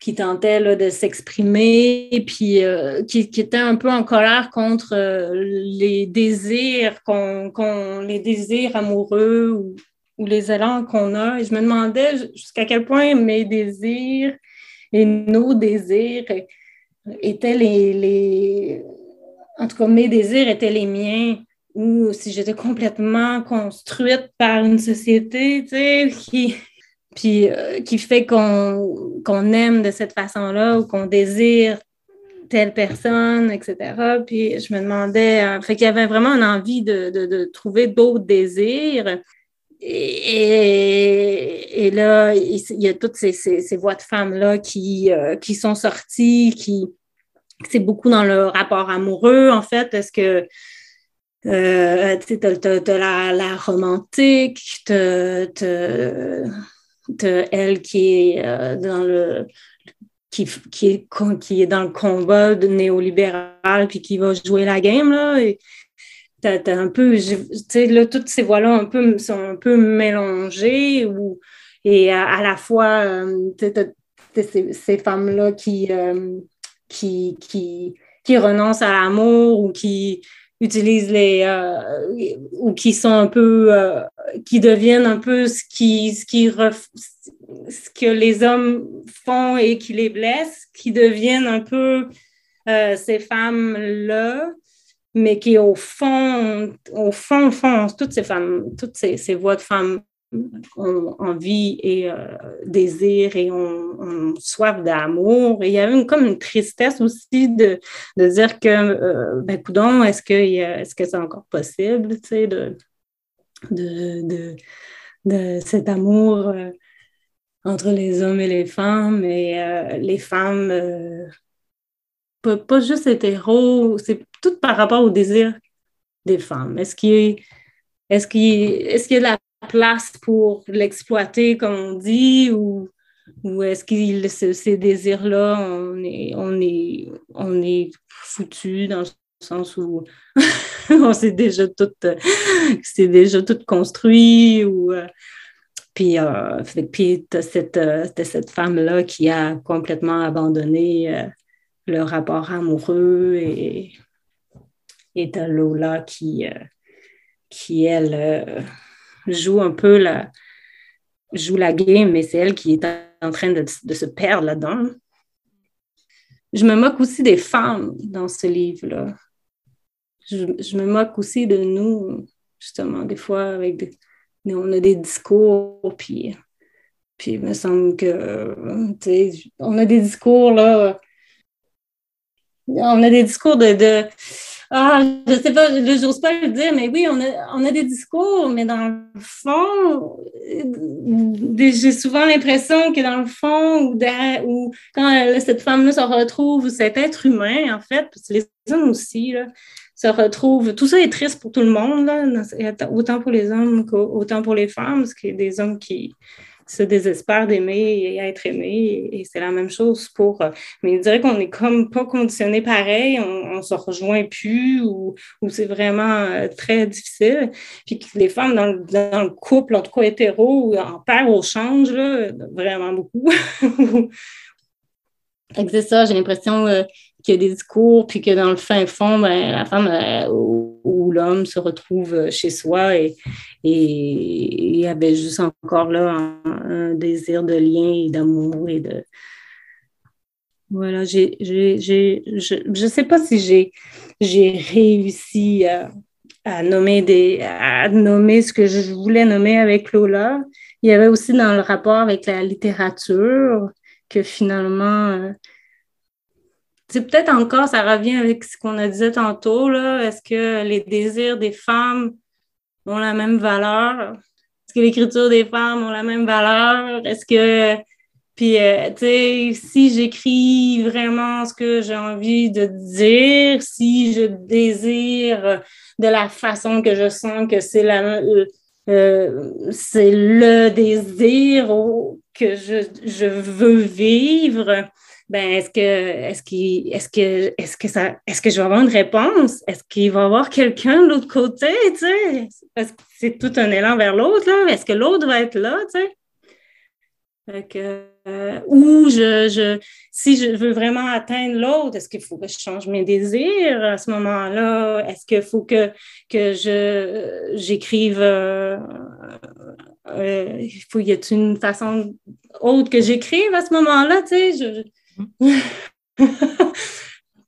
qui tentait de s'exprimer, puis euh, qui, qui, était un peu en colère contre euh, les désirs, les désirs amoureux ou, ou les élans qu'on a. Je me demandais jusqu'à quel point mes désirs et nos désirs étaient les, les... En tout cas, mes désirs étaient les miens ou si j'étais complètement construite par une société, tu sais, qui, puis euh, qui fait qu'on aime de cette façon-là ou qu'on désire telle personne, etc. Puis je me demandais, euh, fait qu'il y avait vraiment une envie de, de, trouver d'autres désirs. Et, et, là, il y a toutes ces, ces, voix de femmes-là qui, euh, qui sont sorties, qui c'est beaucoup dans le rapport amoureux, en fait. Est-ce que euh, tu as, la, la romantique, tu elle qui est euh, dans le qui, qui, est, qui est dans le combat de néolibéral puis qui va jouer la game là t'as, un peu tu sais là toutes ces voix là sont un peu mélangées ou et à, la fois euh, ces, ces femmes là qui, euh, qui qui renoncent à l'amour ou qui utilisent les euh, ou qui sont un peu euh, qui deviennent un peu ce que les hommes font et qui les blessent qui deviennent un peu euh, ces femmes là mais qui au fond au fond toutes ces femmes toutes ces voix de femmes ont envie et euh, désir et ont, soif d'amour. Et il y une, comme une tristesse aussi de, de dire que, euh, ben, est-ce que, est-ce c'est encore possible, tu de, cet amour euh, entre les hommes et les femmes et les femmes, pas, pas, juste hétéros, c'est tout par rapport au désir des femmes. Est-ce qu'il y a est-ce qu'il est y a de la place pour l'exploiter, comme on dit, ou, ou est-ce que ces désirs-là, on est, on est, on est foutu dans le sens où on s'est déjà tout, déjà construit ou euh, puis, euh, puis cette, cette femme-là qui a complètement abandonné euh, le rapport amoureux et, et t'as Lola qui, qui elle, joue un peu la, joue la game, mais c'est elle qui est en train de, se perdre là-dedans. Je me moque aussi des femmes dans ce livre-là. Je, me moque aussi de nous, justement, des fois, avec des, on a des discours, puis, puis il me semble que, on a des discours, là, on a des discours de ah, je sais pas, je n'ose pas le dire, mais oui, on a, des discours, mais dans le fond, j'ai souvent l'impression que dans le fond, ou, ou quand cette femme-là se retrouve, cet être humain, en fait, parce que les hommes aussi, se retrouvent, tout ça est triste pour tout le monde, là, autant pour les hommes qu'autant pour les femmes, parce qu'il y a des hommes qui, se désespère d'aimer et être aimé. Et, c'est la même chose pour. Euh, mais je dirais qu'on est comme pas conditionné pareil, on, on se rejoint plus ou, ou c'est vraiment euh, très difficile. Puis que les femmes dans le, dans le couple, en tout cas hétéro, en père au change, là, vraiment beaucoup. c'est ça, j'ai l'impression euh, a des discours, puis que dans le fin fond, ben, la femme ou, l'homme se retrouve chez soi et, et il y avait juste encore là un, désir de lien et d'amour et de. Voilà, j'ai, je ne sais pas si j'ai, j'ai réussi à, nommer des, à nommer ce que je voulais nommer avec Lola. il y avait aussi dans le rapport avec la littérature que finalement, c'est peut-être encore, ça revient avec ce qu'on a dit tantôt, là. Est-ce que les désirs des femmes ont la même valeur? Est-ce que l'écriture des femmes ont la même valeur? Est-ce que, puis, euh, tu sais, si j'écris vraiment ce que j'ai envie de dire, si je désire de la façon que je sens que c'est la, euh, c'est le désir que je, je veux vivre, ben est-ce que est-ce qu'il est-ce que est-ce que ça est-ce que je vais avoir une réponse? Est-ce qu'il va y avoir quelqu'un de l'autre côté, tu Parce que c'est tout un élan vers l'autre là. Est-ce que l'autre va être là, tu sais? Euh, ou je, je, si je veux vraiment atteindre l'autre, est-ce qu'il faut que je change mes désirs à ce moment-là? Est-ce qu'il faut que, que je, j'écrive, euh, euh, il faut, y a une façon autre que j'écrive à ce moment-là, tu sais?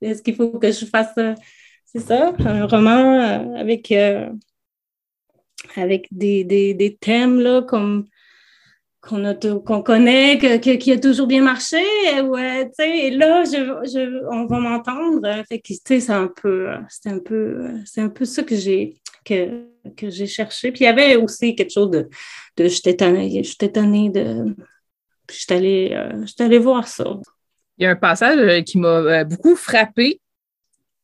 Est-ce qu'il faut que je fasse, euh, c'est ça, un roman euh, avec, euh, avec des, des, des, thèmes là, comme qu'on connaît, que, qui a toujours bien marché, ouais, et là, je, je, on va m'entendre. Que, c'est un peu, un un peu ça que j'ai, que, que j'ai cherché. Puis il y avait aussi quelque chose de, de j'étais tannée, j'étais tannée de, j'étais allée voir ça. Il y a un passage euh, qui m'a euh, beaucoup frappé.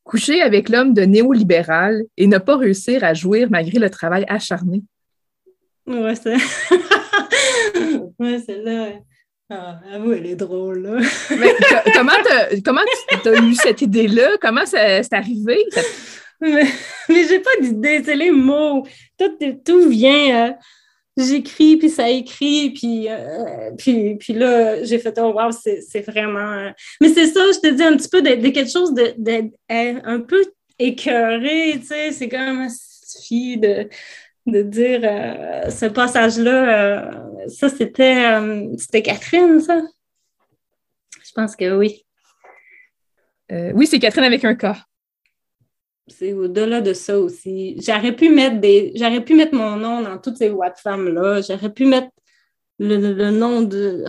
Coucher avec l'homme de néolibéral et ne pas réussir à jouir malgré le travail acharné. Ouais, c'est. ouais, celle-là. Ah, avoue, elle est drôle, là. Mais comment, comment tu as eu cette idée-là? Comment c'est arrivé? Mais, mais j'ai pas d'idée, c'est les mots. Tout, tout vient. Euh, j'écris, puis ça écrit, puis, euh, puis, puis là, j'ai fait, oh wow, c'est vraiment... Euh, mais c'est ça, je te dis, un petit peu de, quelque chose de, un peu écœuré, tu sais, c'est comme suffit de, de dire euh, ce passage-là, ça, c'était c'était Catherine, ça? Je pense que oui. oui, c'est Catherine avec un cas c'est au-delà de ça aussi. J'aurais pu mettre des. J'aurais pu mettre mon nom dans toutes ces voix de femmes-là. J'aurais pu mettre le, nom de.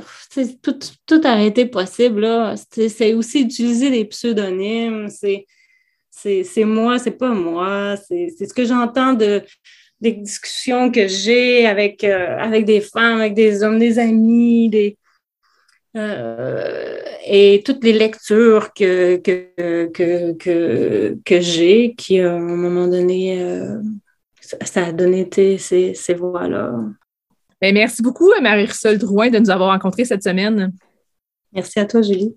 Tout, tout aurait été possible. C'est aussi utiliser des pseudonymes. C'est moi, c'est pas moi. C'est ce que j'entends de des discussions que j'ai avec, euh, avec des femmes, avec des hommes, des amis, des, euh, et toutes les lectures que, que, que, que, j'ai, qui à un moment donné, euh, ça, a donné ces, ces voix-là. Ben, merci beaucoup, Marie-Sol Drouin, de nous avoir rencontrés cette semaine. Merci à toi, Julie.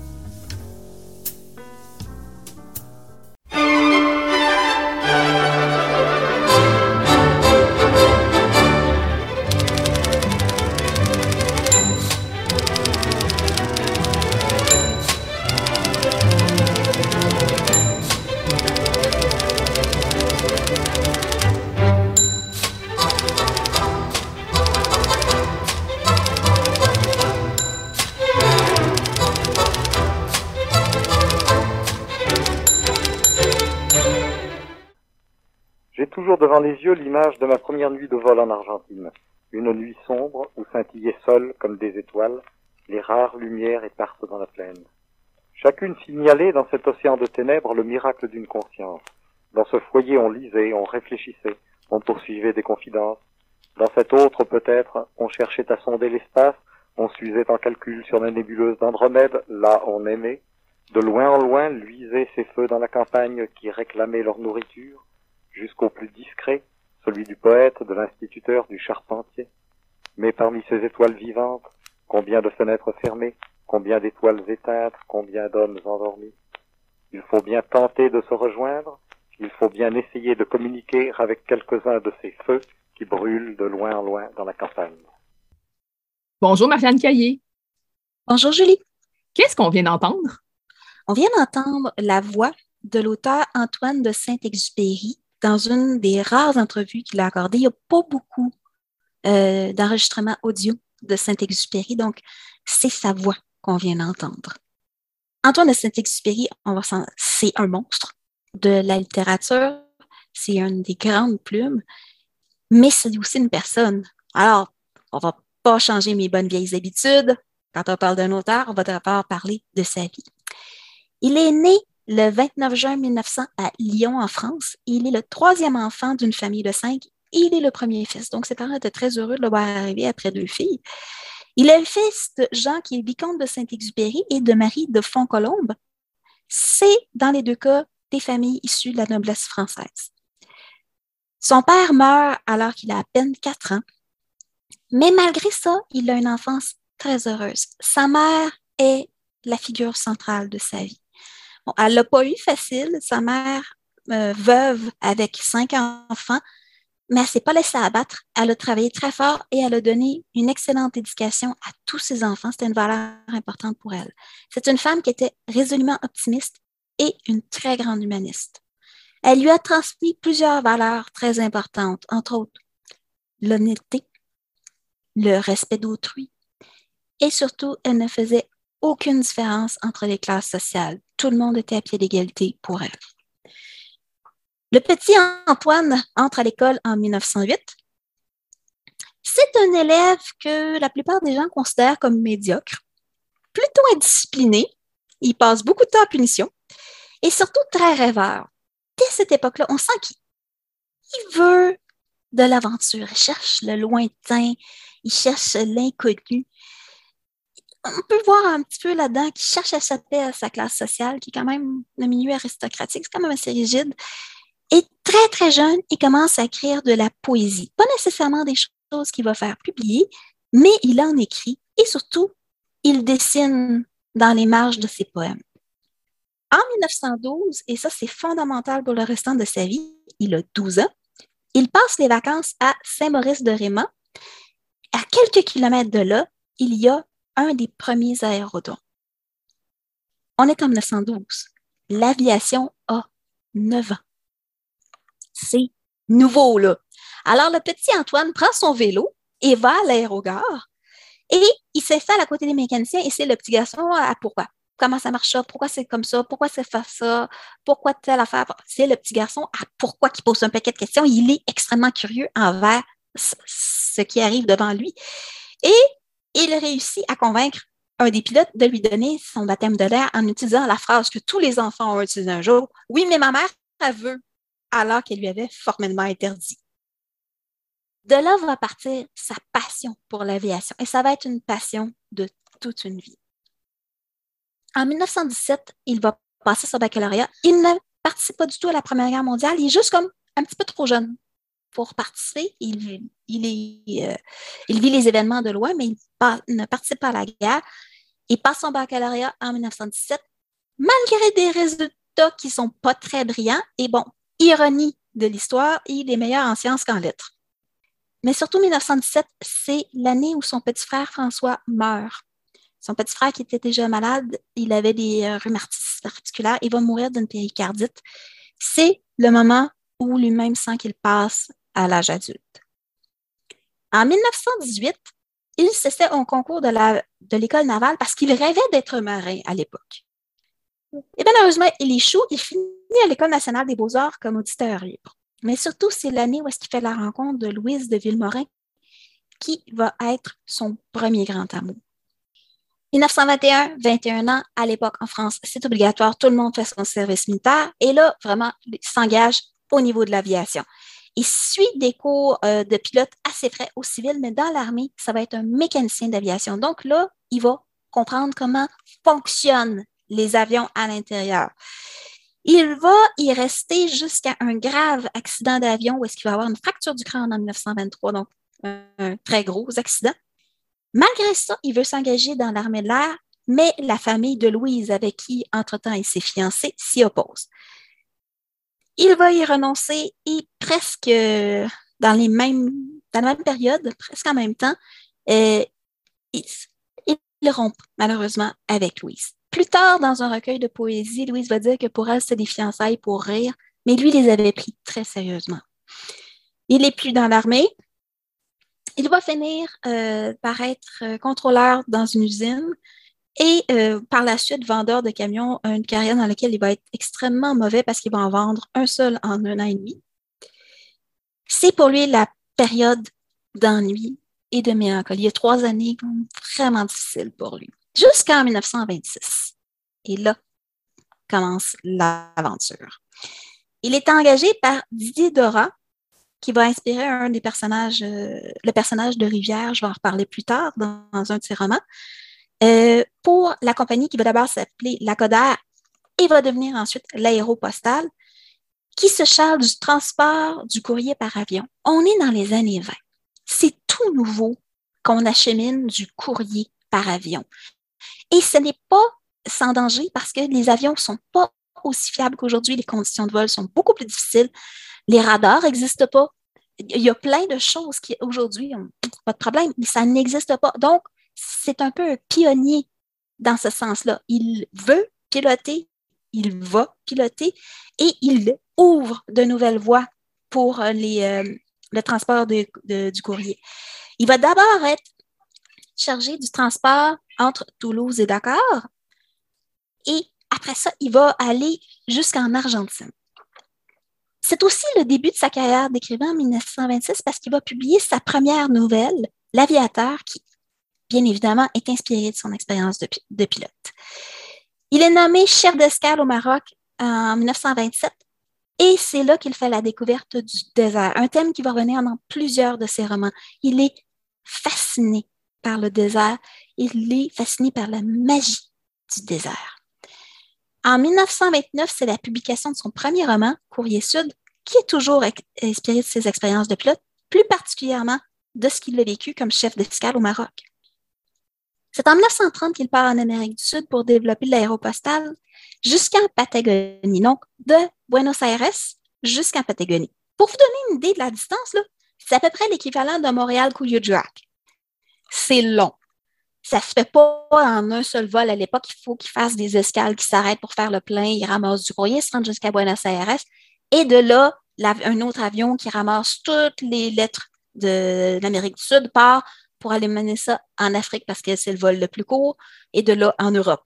Les yeux l'image de ma première nuit de vol en Argentine. Une nuit sombre où scintillaient seules comme des étoiles les rares lumières éparses dans la plaine. Chacune signalait dans cet océan de ténèbres le miracle d'une conscience. Dans ce foyer on lisait, on réfléchissait, on poursuivait des confidences. Dans cet autre peut-être, on cherchait à sonder l'espace, on s'usait en calcul sur la nébuleuse d'Andromède, là on aimait. De loin en loin luisaient ces feux dans la campagne qui réclamaient leur nourriture jusqu'au plus discret, celui du poète, de l'instituteur, du charpentier. Mais parmi ces étoiles vivantes, combien de fenêtres fermées, combien d'étoiles éteintes, combien d'hommes endormis. Il faut bien tenter de se rejoindre, il faut bien essayer de communiquer avec quelques-uns de ces feux qui brûlent de loin en loin dans la campagne. Bonjour Marianne Caillé. Bonjour Julie. Qu'est-ce qu'on vient d'entendre? On vient d'entendre la voix de l'auteur Antoine de Saint-Exupéry dans une des rares entrevues qu'il a accordées. Il n'y a pas beaucoup euh, d'enregistrements audio de Saint-Exupéry, donc c'est sa voix qu'on vient d'entendre. Antoine de Saint-Exupéry, c'est un monstre de la littérature, c'est une des grandes plumes, mais c'est aussi une personne. Alors, on va pas changer mes bonnes vieilles habitudes. Quand on parle d'un auteur, on va d'abord parler de sa vie. Il est né le 29 juin 1900 à Lyon, en France. Il est le troisième enfant d'une famille de cinq. Il est le premier fils. Donc, ses parents étaient très heureux de le voir arriver après deux filles. Il est le fils de Jean, qui est vicomte de Saint-Exupéry, et de Marie de Fontcolombe. C'est, dans les deux cas, des familles issues de la noblesse française. Son père meurt alors qu'il a à peine quatre ans, mais malgré ça, il a une enfance très heureuse. Sa mère est la figure centrale de sa vie. Elle l'a pas eu facile. Sa mère, euh, veuve avec cinq enfants, mais elle s'est pas laissée abattre. Elle a travaillé très fort et elle a donné une excellente éducation à tous ses enfants. C'était une valeur importante pour elle. C'est une femme qui était résolument optimiste et une très grande humaniste. Elle lui a transmis plusieurs valeurs très importantes, entre autres l'honnêteté, le respect d'autrui, et surtout, elle ne faisait aucune différence entre les classes sociales. Tout le monde était à pied d'égalité pour elle. Le petit Antoine entre à l'école en 1908. C'est un élève que la plupart des gens considèrent comme médiocre, plutôt indiscipliné. Il passe beaucoup de temps en punition et surtout très rêveur. Dès cette époque-là, on sent qu'il veut de l'aventure, il cherche le lointain, il cherche l'inconnu. On peut voir un petit peu là-dedans qu'il cherche à s'appeler à sa classe sociale, qui est quand même le milieu aristocratique, c'est quand même assez rigide. Et très, très jeune, il commence à écrire de la poésie. Pas nécessairement des choses qu'il va faire publier, mais il en écrit et surtout, il dessine dans les marges de ses poèmes. En 1912, et ça c'est fondamental pour le restant de sa vie, il a 12 ans, il passe les vacances à Saint-Maurice-de-Raymond. À quelques kilomètres de là, il y a un des premiers aérodromes. On est en 1912. L'aviation a 9 ans c'est nouveau, là. Alors, le petit Antoine prend son vélo et va à l'aérogare et il s'installe à côté des mécaniciens et c'est le petit garçon à pourquoi? Comment ça marche ça? Pourquoi c'est comme ça? Pourquoi c'est fait ça? Pourquoi telle affaire? C'est le petit garçon à pourquoi qui pose un paquet de questions. Il est extrêmement curieux envers ce qui arrive devant lui. Et il réussit à convaincre un des pilotes de lui donner son baptême de l'air en utilisant la phrase que tous les enfants ont utilisée un jour. Oui, mais ma mère, elle veut alors qu'elle lui avait formellement interdit. De là va partir sa passion pour l'aviation et ça va être une passion de toute une vie. En 1917, il va passer son baccalauréat. Il ne participe pas du tout à la Première Guerre mondiale. Il est juste comme un petit peu trop jeune pour participer. Euh, il vit les événements de loin, mais il ne participe pas à la guerre. Il passe son baccalauréat en 1917, malgré des résultats qui ne sont pas très brillants. Et bon, ironie de l'histoire, il est meilleur en sciences qu'en lettres. Mais surtout 1917, c'est l'année où son petit frère François meurt. Son petit frère qui était déjà malade, il avait des euh, rhumatismes articulaires, il va mourir d'une péricardite. C'est le moment où lui-même sent qu'il passe à l'âge adulte. En 1918, il s'essaie au concours de l'école navale parce qu'il rêvait d'être marin à l'époque. Et bien, heureusement, il échoue. Il finit à l'École nationale des beaux-arts comme auditeur libre. Mais surtout, c'est l'année où est-ce qu'il fait la rencontre de Louise de Villemorin, qui va être son premier grand amour. 1921, 21 ans, à l'époque en France, c'est obligatoire, tout le monde fait son service militaire et là, vraiment, il s'engage au niveau de l'aviation. Il suit des cours euh, de pilote assez frais au civil, mais dans l'armée, ça va être un mécanicien d'aviation. Donc là, il va comprendre comment fonctionne les avions à l'intérieur. Il va y rester jusqu'à un grave accident d'avion où est-ce qu'il va avoir une fracture du crâne en 1923, donc un très gros accident. Malgré ça, il veut s'engager dans l'armée de l'air, mais la famille de Louise, avec qui, entre-temps, il s'est fiancé, s'y oppose. Il va y renoncer et presque dans, les mêmes, dans la même période, presque en même temps, euh, il, rompt malheureusement avec Louise. Plus tard, dans un recueil de poésie, Louise va dire que pour elle, c'était des fiançailles pour rire, mais lui les avait pris très sérieusement. Il n'est plus dans l'armée. Il va finir euh, par être euh, contrôleur dans une usine et euh, par la suite vendeur de camions, une carrière dans laquelle il va être extrêmement mauvais parce qu'il va en vendre un seul en un an et demi. C'est pour lui la période d'ennui et de mélancolie. Il y a trois années vraiment difficiles pour lui, jusqu'en 1926. Et là commence l'aventure. Il est engagé par Didier Dora, qui va inspirer un des personnages, euh, le personnage de Rivière, je vais en reparler plus tard dans, un de ses romans, euh, pour la compagnie qui va d'abord s'appeler Lacoder et va devenir ensuite l'aéropostale, qui se charge du transport du courrier par avion. On est dans les années 20. C'est tout nouveau qu'on achemine du courrier par avion. Et ce n'est pas sans danger parce que les avions ne sont pas aussi fiables qu'aujourd'hui. Les conditions de vol sont beaucoup plus difficiles. Les radars n'existent pas. Il y a plein de choses qui aujourd'hui n'ont pas de problème, mais ça n'existe pas. Donc, c'est un peu un pionnier dans ce sens-là. Il veut piloter, il va piloter et il ouvre de nouvelles voies pour euh, les, euh, le transport du courrier. Il va d'abord être chargé du transport entre Toulouse et Dakar et après ça, il va aller jusqu'en Argentine. C'est aussi le début de sa carrière d'écrivain en 1926 parce qu'il va publier sa première nouvelle, L'Aviateur, qui, bien évidemment, est inspirée de son expérience de, de, pilote. Il est nommé chef d'escale au Maroc en 1927 et c'est là qu'il fait la découverte du désert, un thème qui va revenir dans plusieurs de ses romans. Il est fasciné par le désert, il est fasciné par la magie du désert. En 1929, c'est la publication de son premier roman, Courrier Sud, qui est toujours inspiré de ses expériences de pilote, plus particulièrement de ce qu'il a vécu comme chef d'escale au Maroc. C'est en 1930 qu'il part en Amérique du Sud pour développer l'aéropostale jusqu'en Patagonie, donc de Buenos Aires jusqu'en Patagonie. Pour vous donner une idée de la distance, c'est à peu près l'équivalent de Montréal-Couillou-Drac. C'est long ça se fait pas en un seul vol à l'époque. Il faut qu'il fasse des escales qui s'arrêtent pour faire le plein. Il ramasse du courrier, se rend jusqu'à Buenos Aires. Et de là, un autre avion qui ramasse toutes les lettres de l'Amérique du Sud part pour aller mener ça en Afrique parce que c'est le vol le plus court et de là en Europe.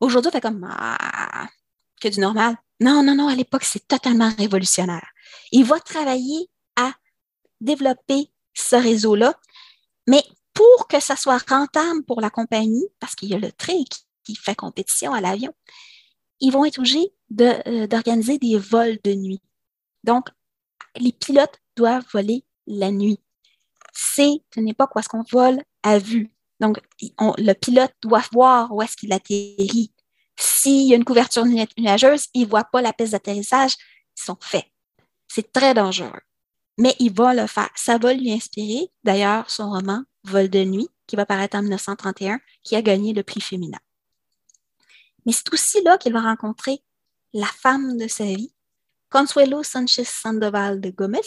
Aujourd'hui, on fait comme ah, que du normal. Non, non, non, à l'époque, c'est totalement révolutionnaire. Il va travailler à développer ce réseau-là, mais pour que ça soit rentable pour la compagnie, parce qu'il y a le train qui, fait compétition à l'avion, ils vont être obligés euh, d'organiser des vols de nuit. Donc, les pilotes doivent voler la nuit. C'est une époque où est-ce qu'on vole à vue. Donc, le pilote doit voir où est-ce qu'il atterrit. S'il y a une couverture nuageuse, il ne voit pas la piste d'atterrissage, ils sont faits. C'est très dangereux. Mais il va le faire. Ça va lui inspirer, d'ailleurs, son roman Vol de nuit, qui va paraître en 1931, qui a gagné le prix féminin. Mais c'est aussi là qu'il va rencontrer la femme de sa vie, Consuelo Sanchez Sandoval de Gomez,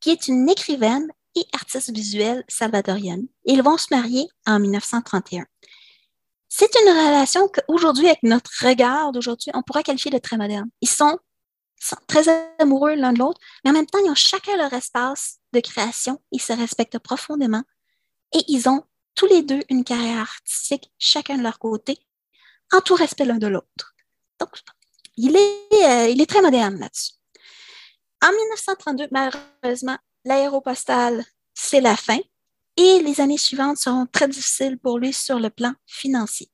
qui est une écrivaine et artiste visuelle salvadorienne. Ils vont se marier en 1931. C'est une relation qu'aujourd'hui, avec notre regard d'aujourd'hui, on pourrait qualifier de très moderne. Ils sont, sont très amoureux l'un de l'autre, mais en même temps, ils ont chacun leur espace de création. Ils se respectent profondément et ils ont tous les deux une carrière artistique, chacun de leur côté, en tout respect l'un de l'autre. Donc, il est, euh, il est très moderne là-dessus. En 1932, malheureusement, l'aéropostale, c'est la fin et les années suivantes seront très difficiles pour lui sur le plan financier.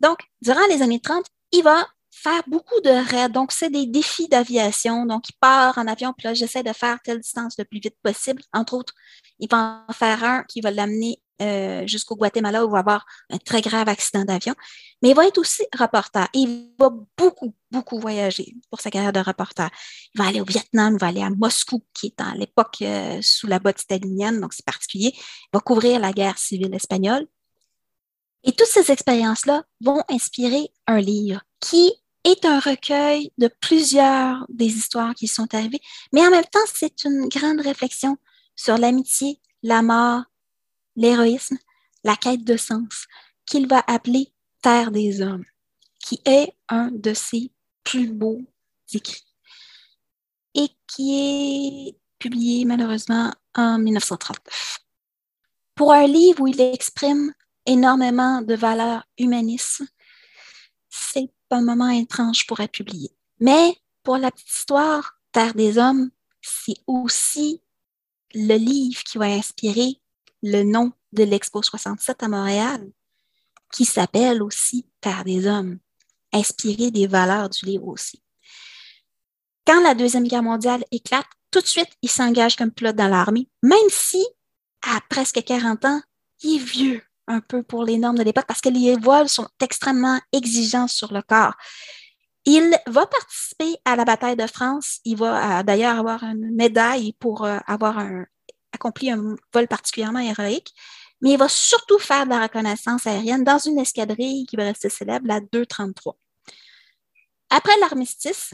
Donc, durant les années 30, il va faire beaucoup de raids. Donc, c'est des défis d'aviation. Donc, il part en avion, puis là, j'essaie de faire telle distance le plus vite possible. Entre autres, il va en faire un qui va l'amener euh, jusqu'au Guatemala où il va avoir un très grave accident d'avion. Mais il va être aussi reporter. il va beaucoup, beaucoup voyager pour sa carrière de reporter. Il va aller au Vietnam, il va aller à Moscou, qui est à l'époque euh, sous la botte stalinienne, donc c'est particulier. Il va couvrir la guerre civile espagnole. Et toutes ces expériences-là vont inspirer un livre qui est un recueil de plusieurs des histoires qui sont arrivées, mais en même temps, c'est une grande réflexion sur l'amitié, la mort, l'héroïsme, la quête de sens, qu'il va appeler Terre des hommes, qui est un de ses plus beaux écrits et qui est publié malheureusement en 1939. Pour un livre où il exprime énormément de valeurs humanistes, c'est moment étrange pour être publié. Mais pour la petite histoire, Terre des hommes, c'est aussi le livre qui va inspirer le nom de l'Expo 67 à Montréal, qui s'appelle aussi Terre des hommes, inspiré des valeurs du livre aussi. Quand la Deuxième Guerre mondiale éclate, tout de suite, il s'engage comme pilote dans l'armée, même si, à presque 40 ans, il est vieux un peu pour les normes de l'époque parce que les voiles sont extrêmement exigeants sur le corps. Il va participer à la bataille de France. Il va euh, d'ailleurs avoir une médaille pour euh, avoir accompli un vol particulièrement héroïque. Mais il va surtout faire de la reconnaissance aérienne dans une escadrille qui va rester célèbre, la 233. Après l'armistice,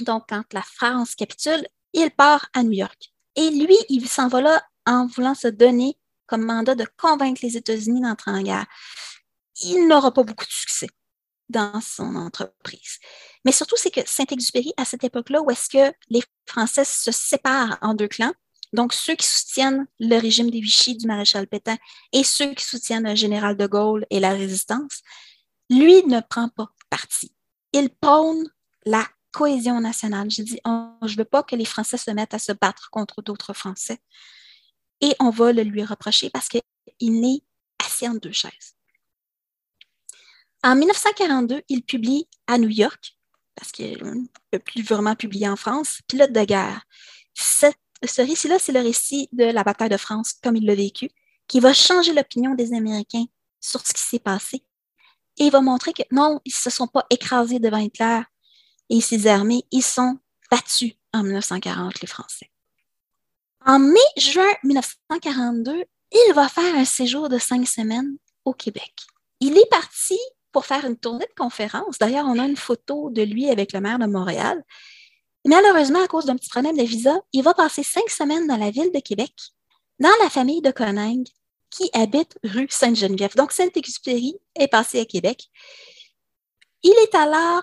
donc quand la France capitule, il part à New York. Et lui, il s'en va là en voulant se donner comme mandat de convaincre les États-Unis d'entrer en guerre. Il n'aura pas beaucoup de succès dans son entreprise. Mais surtout, c'est que Saint-Exupéry, à cette époque-là, où est-ce que les Français se séparent en deux clans, donc ceux qui soutiennent le régime des Vichy du maréchal Pétain et ceux qui soutiennent le général de Gaulle et la résistance, lui ne prend pas parti. Il prône la cohésion nationale. Je dis, je ne veux pas que les Français se mettent à se battre contre d'autres Français. Et on va le lui reprocher parce qu'il n'est assis en deux chaises. En 1942, il publie à New York, parce qu'il ne peut plus vraiment publier en France, Pilote de guerre. ce récit-là, c'est le récit de la bataille de France, comme il l'a vécu, qui va changer l'opinion des Américains sur ce qui s'est passé. Et va montrer que non, ils ne se sont pas écrasés devant Hitler et ses armées, ils sont battus en 1940, les Français. En mai-juin 1942, il va faire un séjour de cinq semaines au Québec. Il est parti pour faire une tournée de conférence. D'ailleurs, on a une photo de lui avec le maire de Montréal. Malheureusement, à cause d'un petit problème de visa, il va passer cinq semaines dans la ville de Québec, dans la famille de Coningue, qui habite rue Sainte-Geneviève. Donc, Saint-Exupéry est passé à Québec. Il est alors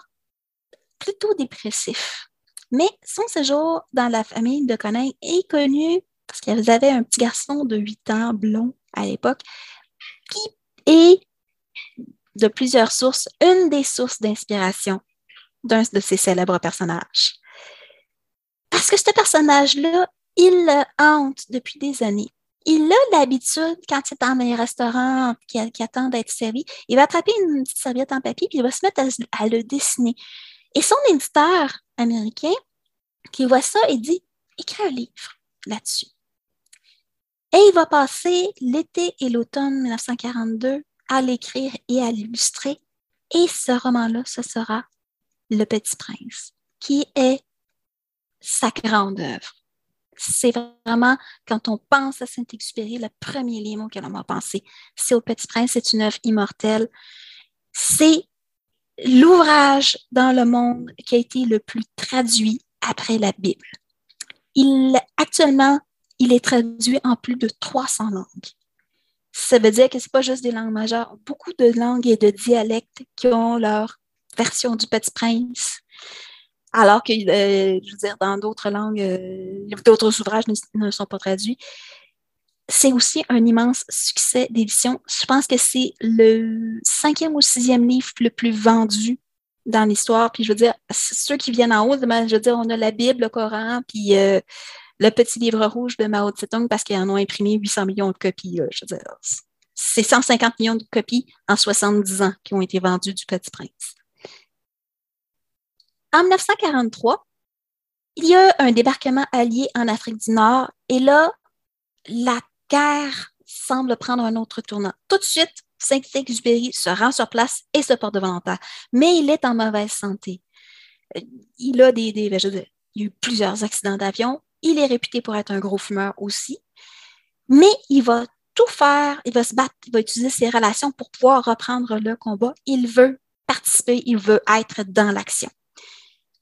plutôt dépressif. Mais son séjour dans la famille de Coningue est connu parce qu'ils avaient un petit garçon de 8 ans, blond à l'époque, qui est de plusieurs sources, une des sources d'inspiration d'un de ces célèbres personnages. Parce que ce personnage-là, il le hante depuis des années. Il a l'habitude, quand il est dans les restaurants qui, attendent d'être servi, il va attraper une petite serviette en papier puis il va se mettre à le dessiner. Et son éditeur américain, qui voit ça, il dit écris un livre là-dessus. Et il va passer l'été et l'automne 1942 à l'écrire et à l'illustrer. Et ce roman-là, ce sera Le Petit Prince, qui est sa grande œuvre. C'est vraiment, quand on pense à Saint-Exupéry, le premier livre auquel on va penser, c'est au Petit Prince, c'est une œuvre immortelle. C'est l'ouvrage dans le monde qui a été le plus traduit après la Bible. Il, actuellement, il est traduit en plus de 300 langues. Ça veut dire que ce n'est pas juste des langues majeures, beaucoup de langues et de dialectes qui ont leur version du Petit Prince, alors que, euh, je veux dire, dans d'autres langues, euh, d'autres ouvrages ne, sont pas traduits c'est aussi un immense succès d'édition. Je pense que c'est le cinquième ou sixième livre le plus vendu dans l'histoire. Puis je veux dire, ceux qui viennent en haut, je veux dire, on a la Bible, le Coran, puis euh, le petit livre rouge de Mao Tse-tung parce qu'ils en ont imprimé 800 millions de copies. je veux dire, c'est 150 millions de copies en 70 ans qui ont été vendues du Petit Prince. En 1943, il y a un débarquement allié en Afrique du Nord et là, la guerre semble prendre un autre tournant. Tout de suite, Saint-Exupéry se rend sur place et se porte volontaire. Mais il est en mauvaise santé. Euh, il a des, il y a eu plusieurs accidents d'avion. Il est réputé pour être un gros fumeur aussi. Mais il va tout faire, il va se battre, il va utiliser ses relations pour pouvoir reprendre le combat. Il veut participer, il veut être dans l'action.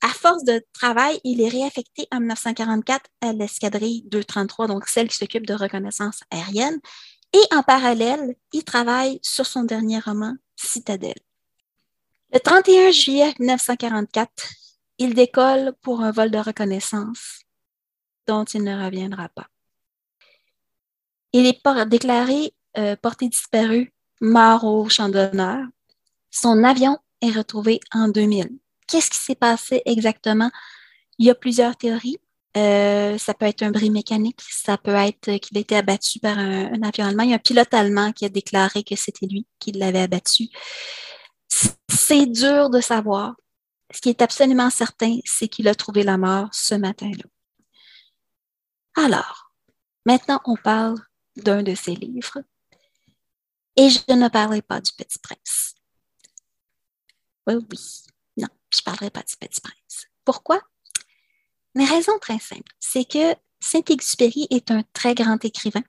À force de travail, il est réaffecté en 1944 à l'escadrille 233, donc celle qui s'occupe de reconnaissance aérienne, et en parallèle, il travaille sur son dernier roman, Citadelle. Le 31 juillet 1944, il décolle pour un vol de reconnaissance dont il ne reviendra pas. Il est déclaré euh, porté disparu, mort au champ d'honneur. Son avion est retrouvé en 2000. Qu'est-ce qui s'est passé exactement? Il y a plusieurs théories. Euh, ça peut être un bris mécanique, ça peut être qu'il a été abattu par un, avion allemand. Il y a un pilote allemand qui a déclaré que c'était lui qui l'avait abattu. C'est dur de savoir. Ce qui est absolument certain, c'est qu'il a trouvé la mort ce matin-là. Alors, maintenant, on parle d'un de ses livres. Et je ne parlerai pas du Petit Prince. Oui, oui. Je parlerai pas du Petit Prince. Pourquoi? La raison très simple, c'est que Saint-Exupéry est un très grand écrivain.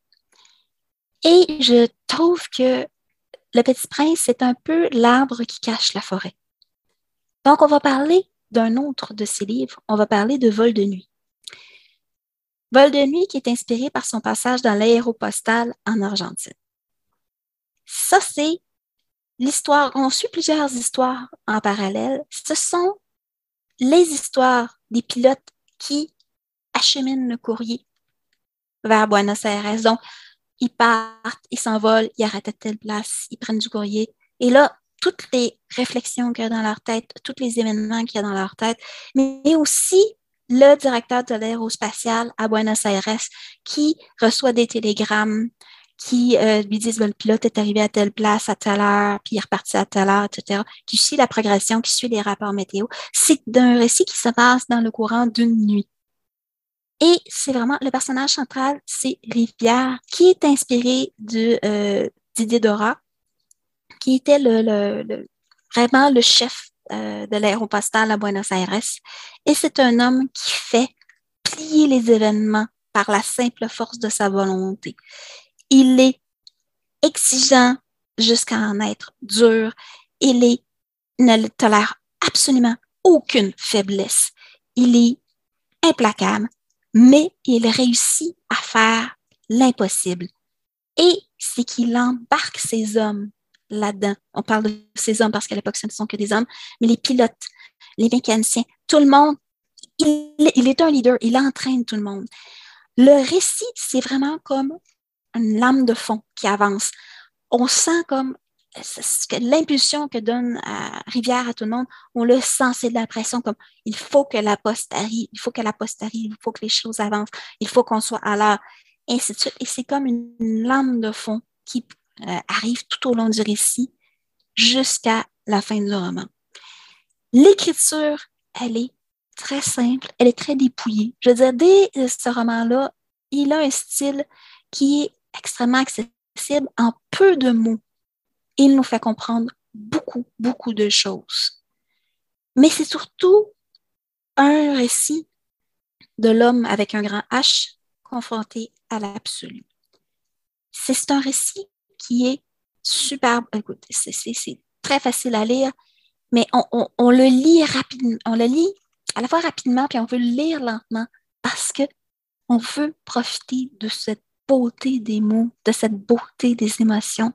Et je trouve que Le Petit Prince, c'est un peu l'arbre qui cache la forêt. Donc, on va parler d'un autre de ses livres. On va parler de Vol de nuit. Vol de nuit qui est inspiré par son passage dans l'aéropostale en Argentine. Ça, c'est l'histoire. On suit plusieurs histoires en parallèle. Ce sont les histoires des pilotes qui acheminent le courrier vers Buenos Aires. Donc, ils partent, ils s'envolent, ils arrêtent à telle place, ils prennent du courrier. Et là, toutes les réflexions qu'il y a dans leur tête, tous les événements qu'il y a dans leur tête, mais aussi le directeur de l'aérospatial à Buenos Aires qui reçoit des télégrammes qui euh, lui disent le pilote est arrivé à telle place à telle heure, puis il est reparti à telle heure, etc., qui suit la progression, qui suit les rapports météo. C'est d'un récit qui se passe dans le courant d'une nuit. Et c'est vraiment le personnage central, c'est Rivière, qui est inspiré de euh, Didier Dora, qui était le, vraiment le chef euh, de l'aéropostale à Buenos Aires. Et c'est un homme qui fait plier les événements par la simple force de sa volonté. Il est exigeant jusqu'à en être dur. Il ne tolère absolument aucune faiblesse. Il est implacable, mais il réussit à faire l'impossible. Et c'est qu'il embarque ses hommes là-dedans. On parle de ces hommes parce qu'à l'époque, ce ne sont que des hommes, mais les pilotes, les mécaniciens, tout le monde, il est un leader, il entraîne tout le monde. Le récit, c'est vraiment comme une lame de fond qui avance. On sent comme l'impulsion que donne à Rivière à tout le monde, on le sent, c'est de la pression comme il faut que la poste arrive, il faut que la poste arrive, il faut que les choses avancent, il faut qu'on soit à l'heure, ainsi de suite. Et c'est comme une, lame de fond qui euh, arrive tout au long du récit jusqu'à la fin du roman. L'écriture, elle est très simple, elle est très dépouillée. Je veux dire, dès ce roman-là, il a un style qui est extrêmement accessible en peu de mots. Il nous fait comprendre beaucoup, beaucoup de choses. Mais c'est surtout un récit de l'homme avec un grand H confronté à l'absolu. C'est un récit qui est superbe. Écoute, c'est très facile à lire, mais on, le lit rapidement. On le lit à la fois rapidement, puis on veut le lire lentement parce que on veut profiter de cette beauté des mots, de cette beauté des émotions.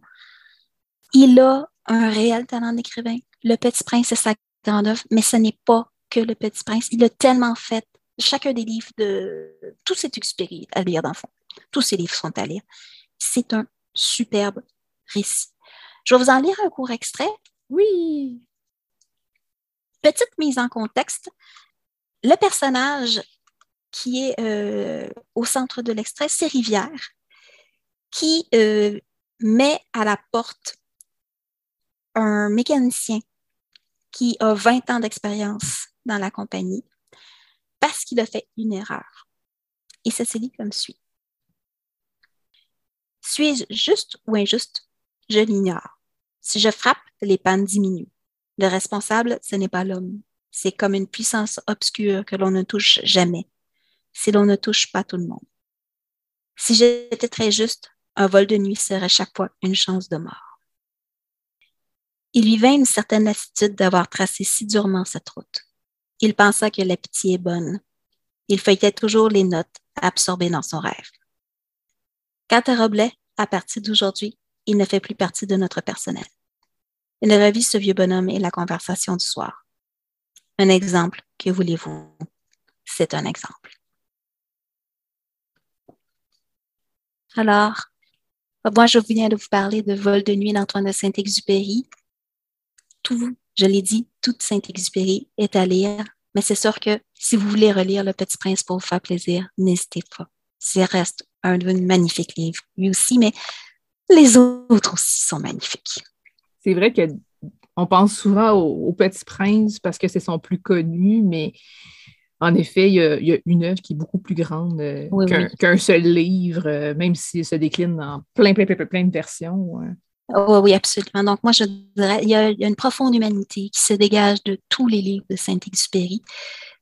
Il a un réel talent d'écrivain. Le Petit Prince, c'est sa grande œuvre, mais ce n'est pas que Le Petit Prince. Il a tellement fait chacun des livres de tous ces Exupéry à lire dans le fond. Tous ces livres sont à lire. C'est un superbe récit. Je vais vous en lire un court extrait. Oui. Petite mise en contexte. Le personnage qui est euh, au centre de l'extrait, c'est Rivière, qui euh, met à la porte un mécanicien qui a 20 ans d'expérience dans la compagnie parce qu'il a fait une erreur. Et ça se lit comme suit. Suis-je juste ou injuste? Je l'ignore. Si je frappe, les pannes diminuent. Le responsable, ce n'est pas l'homme. C'est comme une puissance obscure que l'on ne touche jamais si l'on ne touche pas tout le monde. Si j'étais très juste, un vol de nuit serait chaque fois une chance de mort. Il lui vint une certaine lassitude d'avoir tracé si durement cette route. Il pensa que la pitié est bonne. Il feuilletait toujours les notes absorbées dans son rêve. Quant à Roblet, à partir d'aujourd'hui, il ne fait plus partie de notre personnel. Il revit ce vieux bonhomme et la conversation du soir. Un exemple, que voulez-vous? C'est un exemple. Alors, moi, je viens de vous parler de Vol de nuit d'Antoine de Saint-Exupéry. Tout, je l'ai dit, toute Saint-Exupéry est à lire, mais c'est sûr que si vous voulez relire Le Petit Prince pour vous faire plaisir, n'hésitez pas. Ça reste un, magnifique livre, lui aussi, mais les autres aussi sont magnifiques. C'est vrai que on pense souvent au, Petit Prince parce que c'est son plus connu, mais en effet, il y, a, une œuvre qui est beaucoup plus grande euh, qu'un seul livre, euh, même s'il se décline en plein, plein, plein, plein de versions. Oh, oui, absolument. Donc, moi, je dirais, il y, a, une profonde humanité qui se dégage de tous les livres de Saint-Exupéry.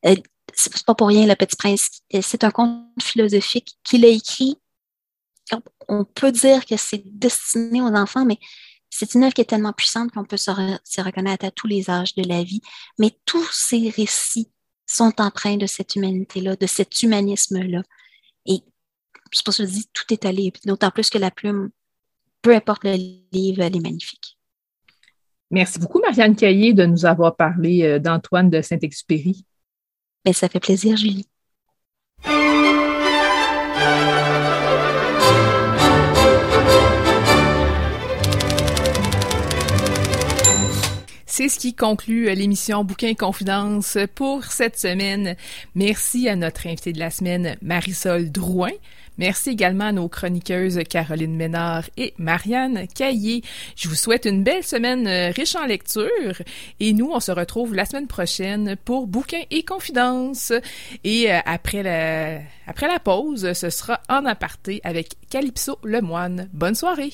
Euh, c'est pas pour rien, Le Petit Prince. C'est un conte philosophique qu'il a écrit. On peut dire que c'est destiné aux enfants, mais c'est une œuvre qui est tellement puissante qu'on peut se, reconnaître à tous les âges de la vie. Mais tous ces récits sont empreints de cette humanité-là, de cet humanisme-là. Et c'est pour ça que je dis tout est allé, d'autant plus que la plume, peu importe le livre, elle est magnifique. Merci beaucoup, Marianne Caillé, de nous avoir parlé euh, d'Antoine de Saint-Exupéry. Ben, ça fait plaisir, Julie. C'est ce qui conclut euh, l'émission Bouquin Confidence pour cette semaine. Merci à notre invité de la semaine, Marisol Drouin. Merci également à nos chroniqueuses Caroline Ménard et Marianne Caillé. Je vous souhaite une belle semaine euh, riche en lecture et nous, on se retrouve la semaine prochaine pour Bouquins et Confidences. Et euh, après la, après la pause, ce sera en aparté avec Calypso Lemoine. Bonne soirée!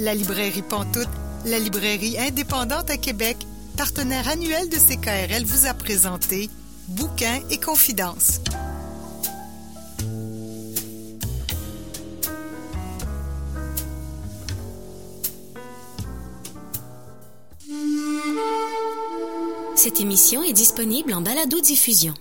La librairie Pantoute, la librairie indépendante à Québec, partenaire annuel de CKRL, vous a présenté Bouquins et Confidences. Cette émission est disponible en balado-diffusion.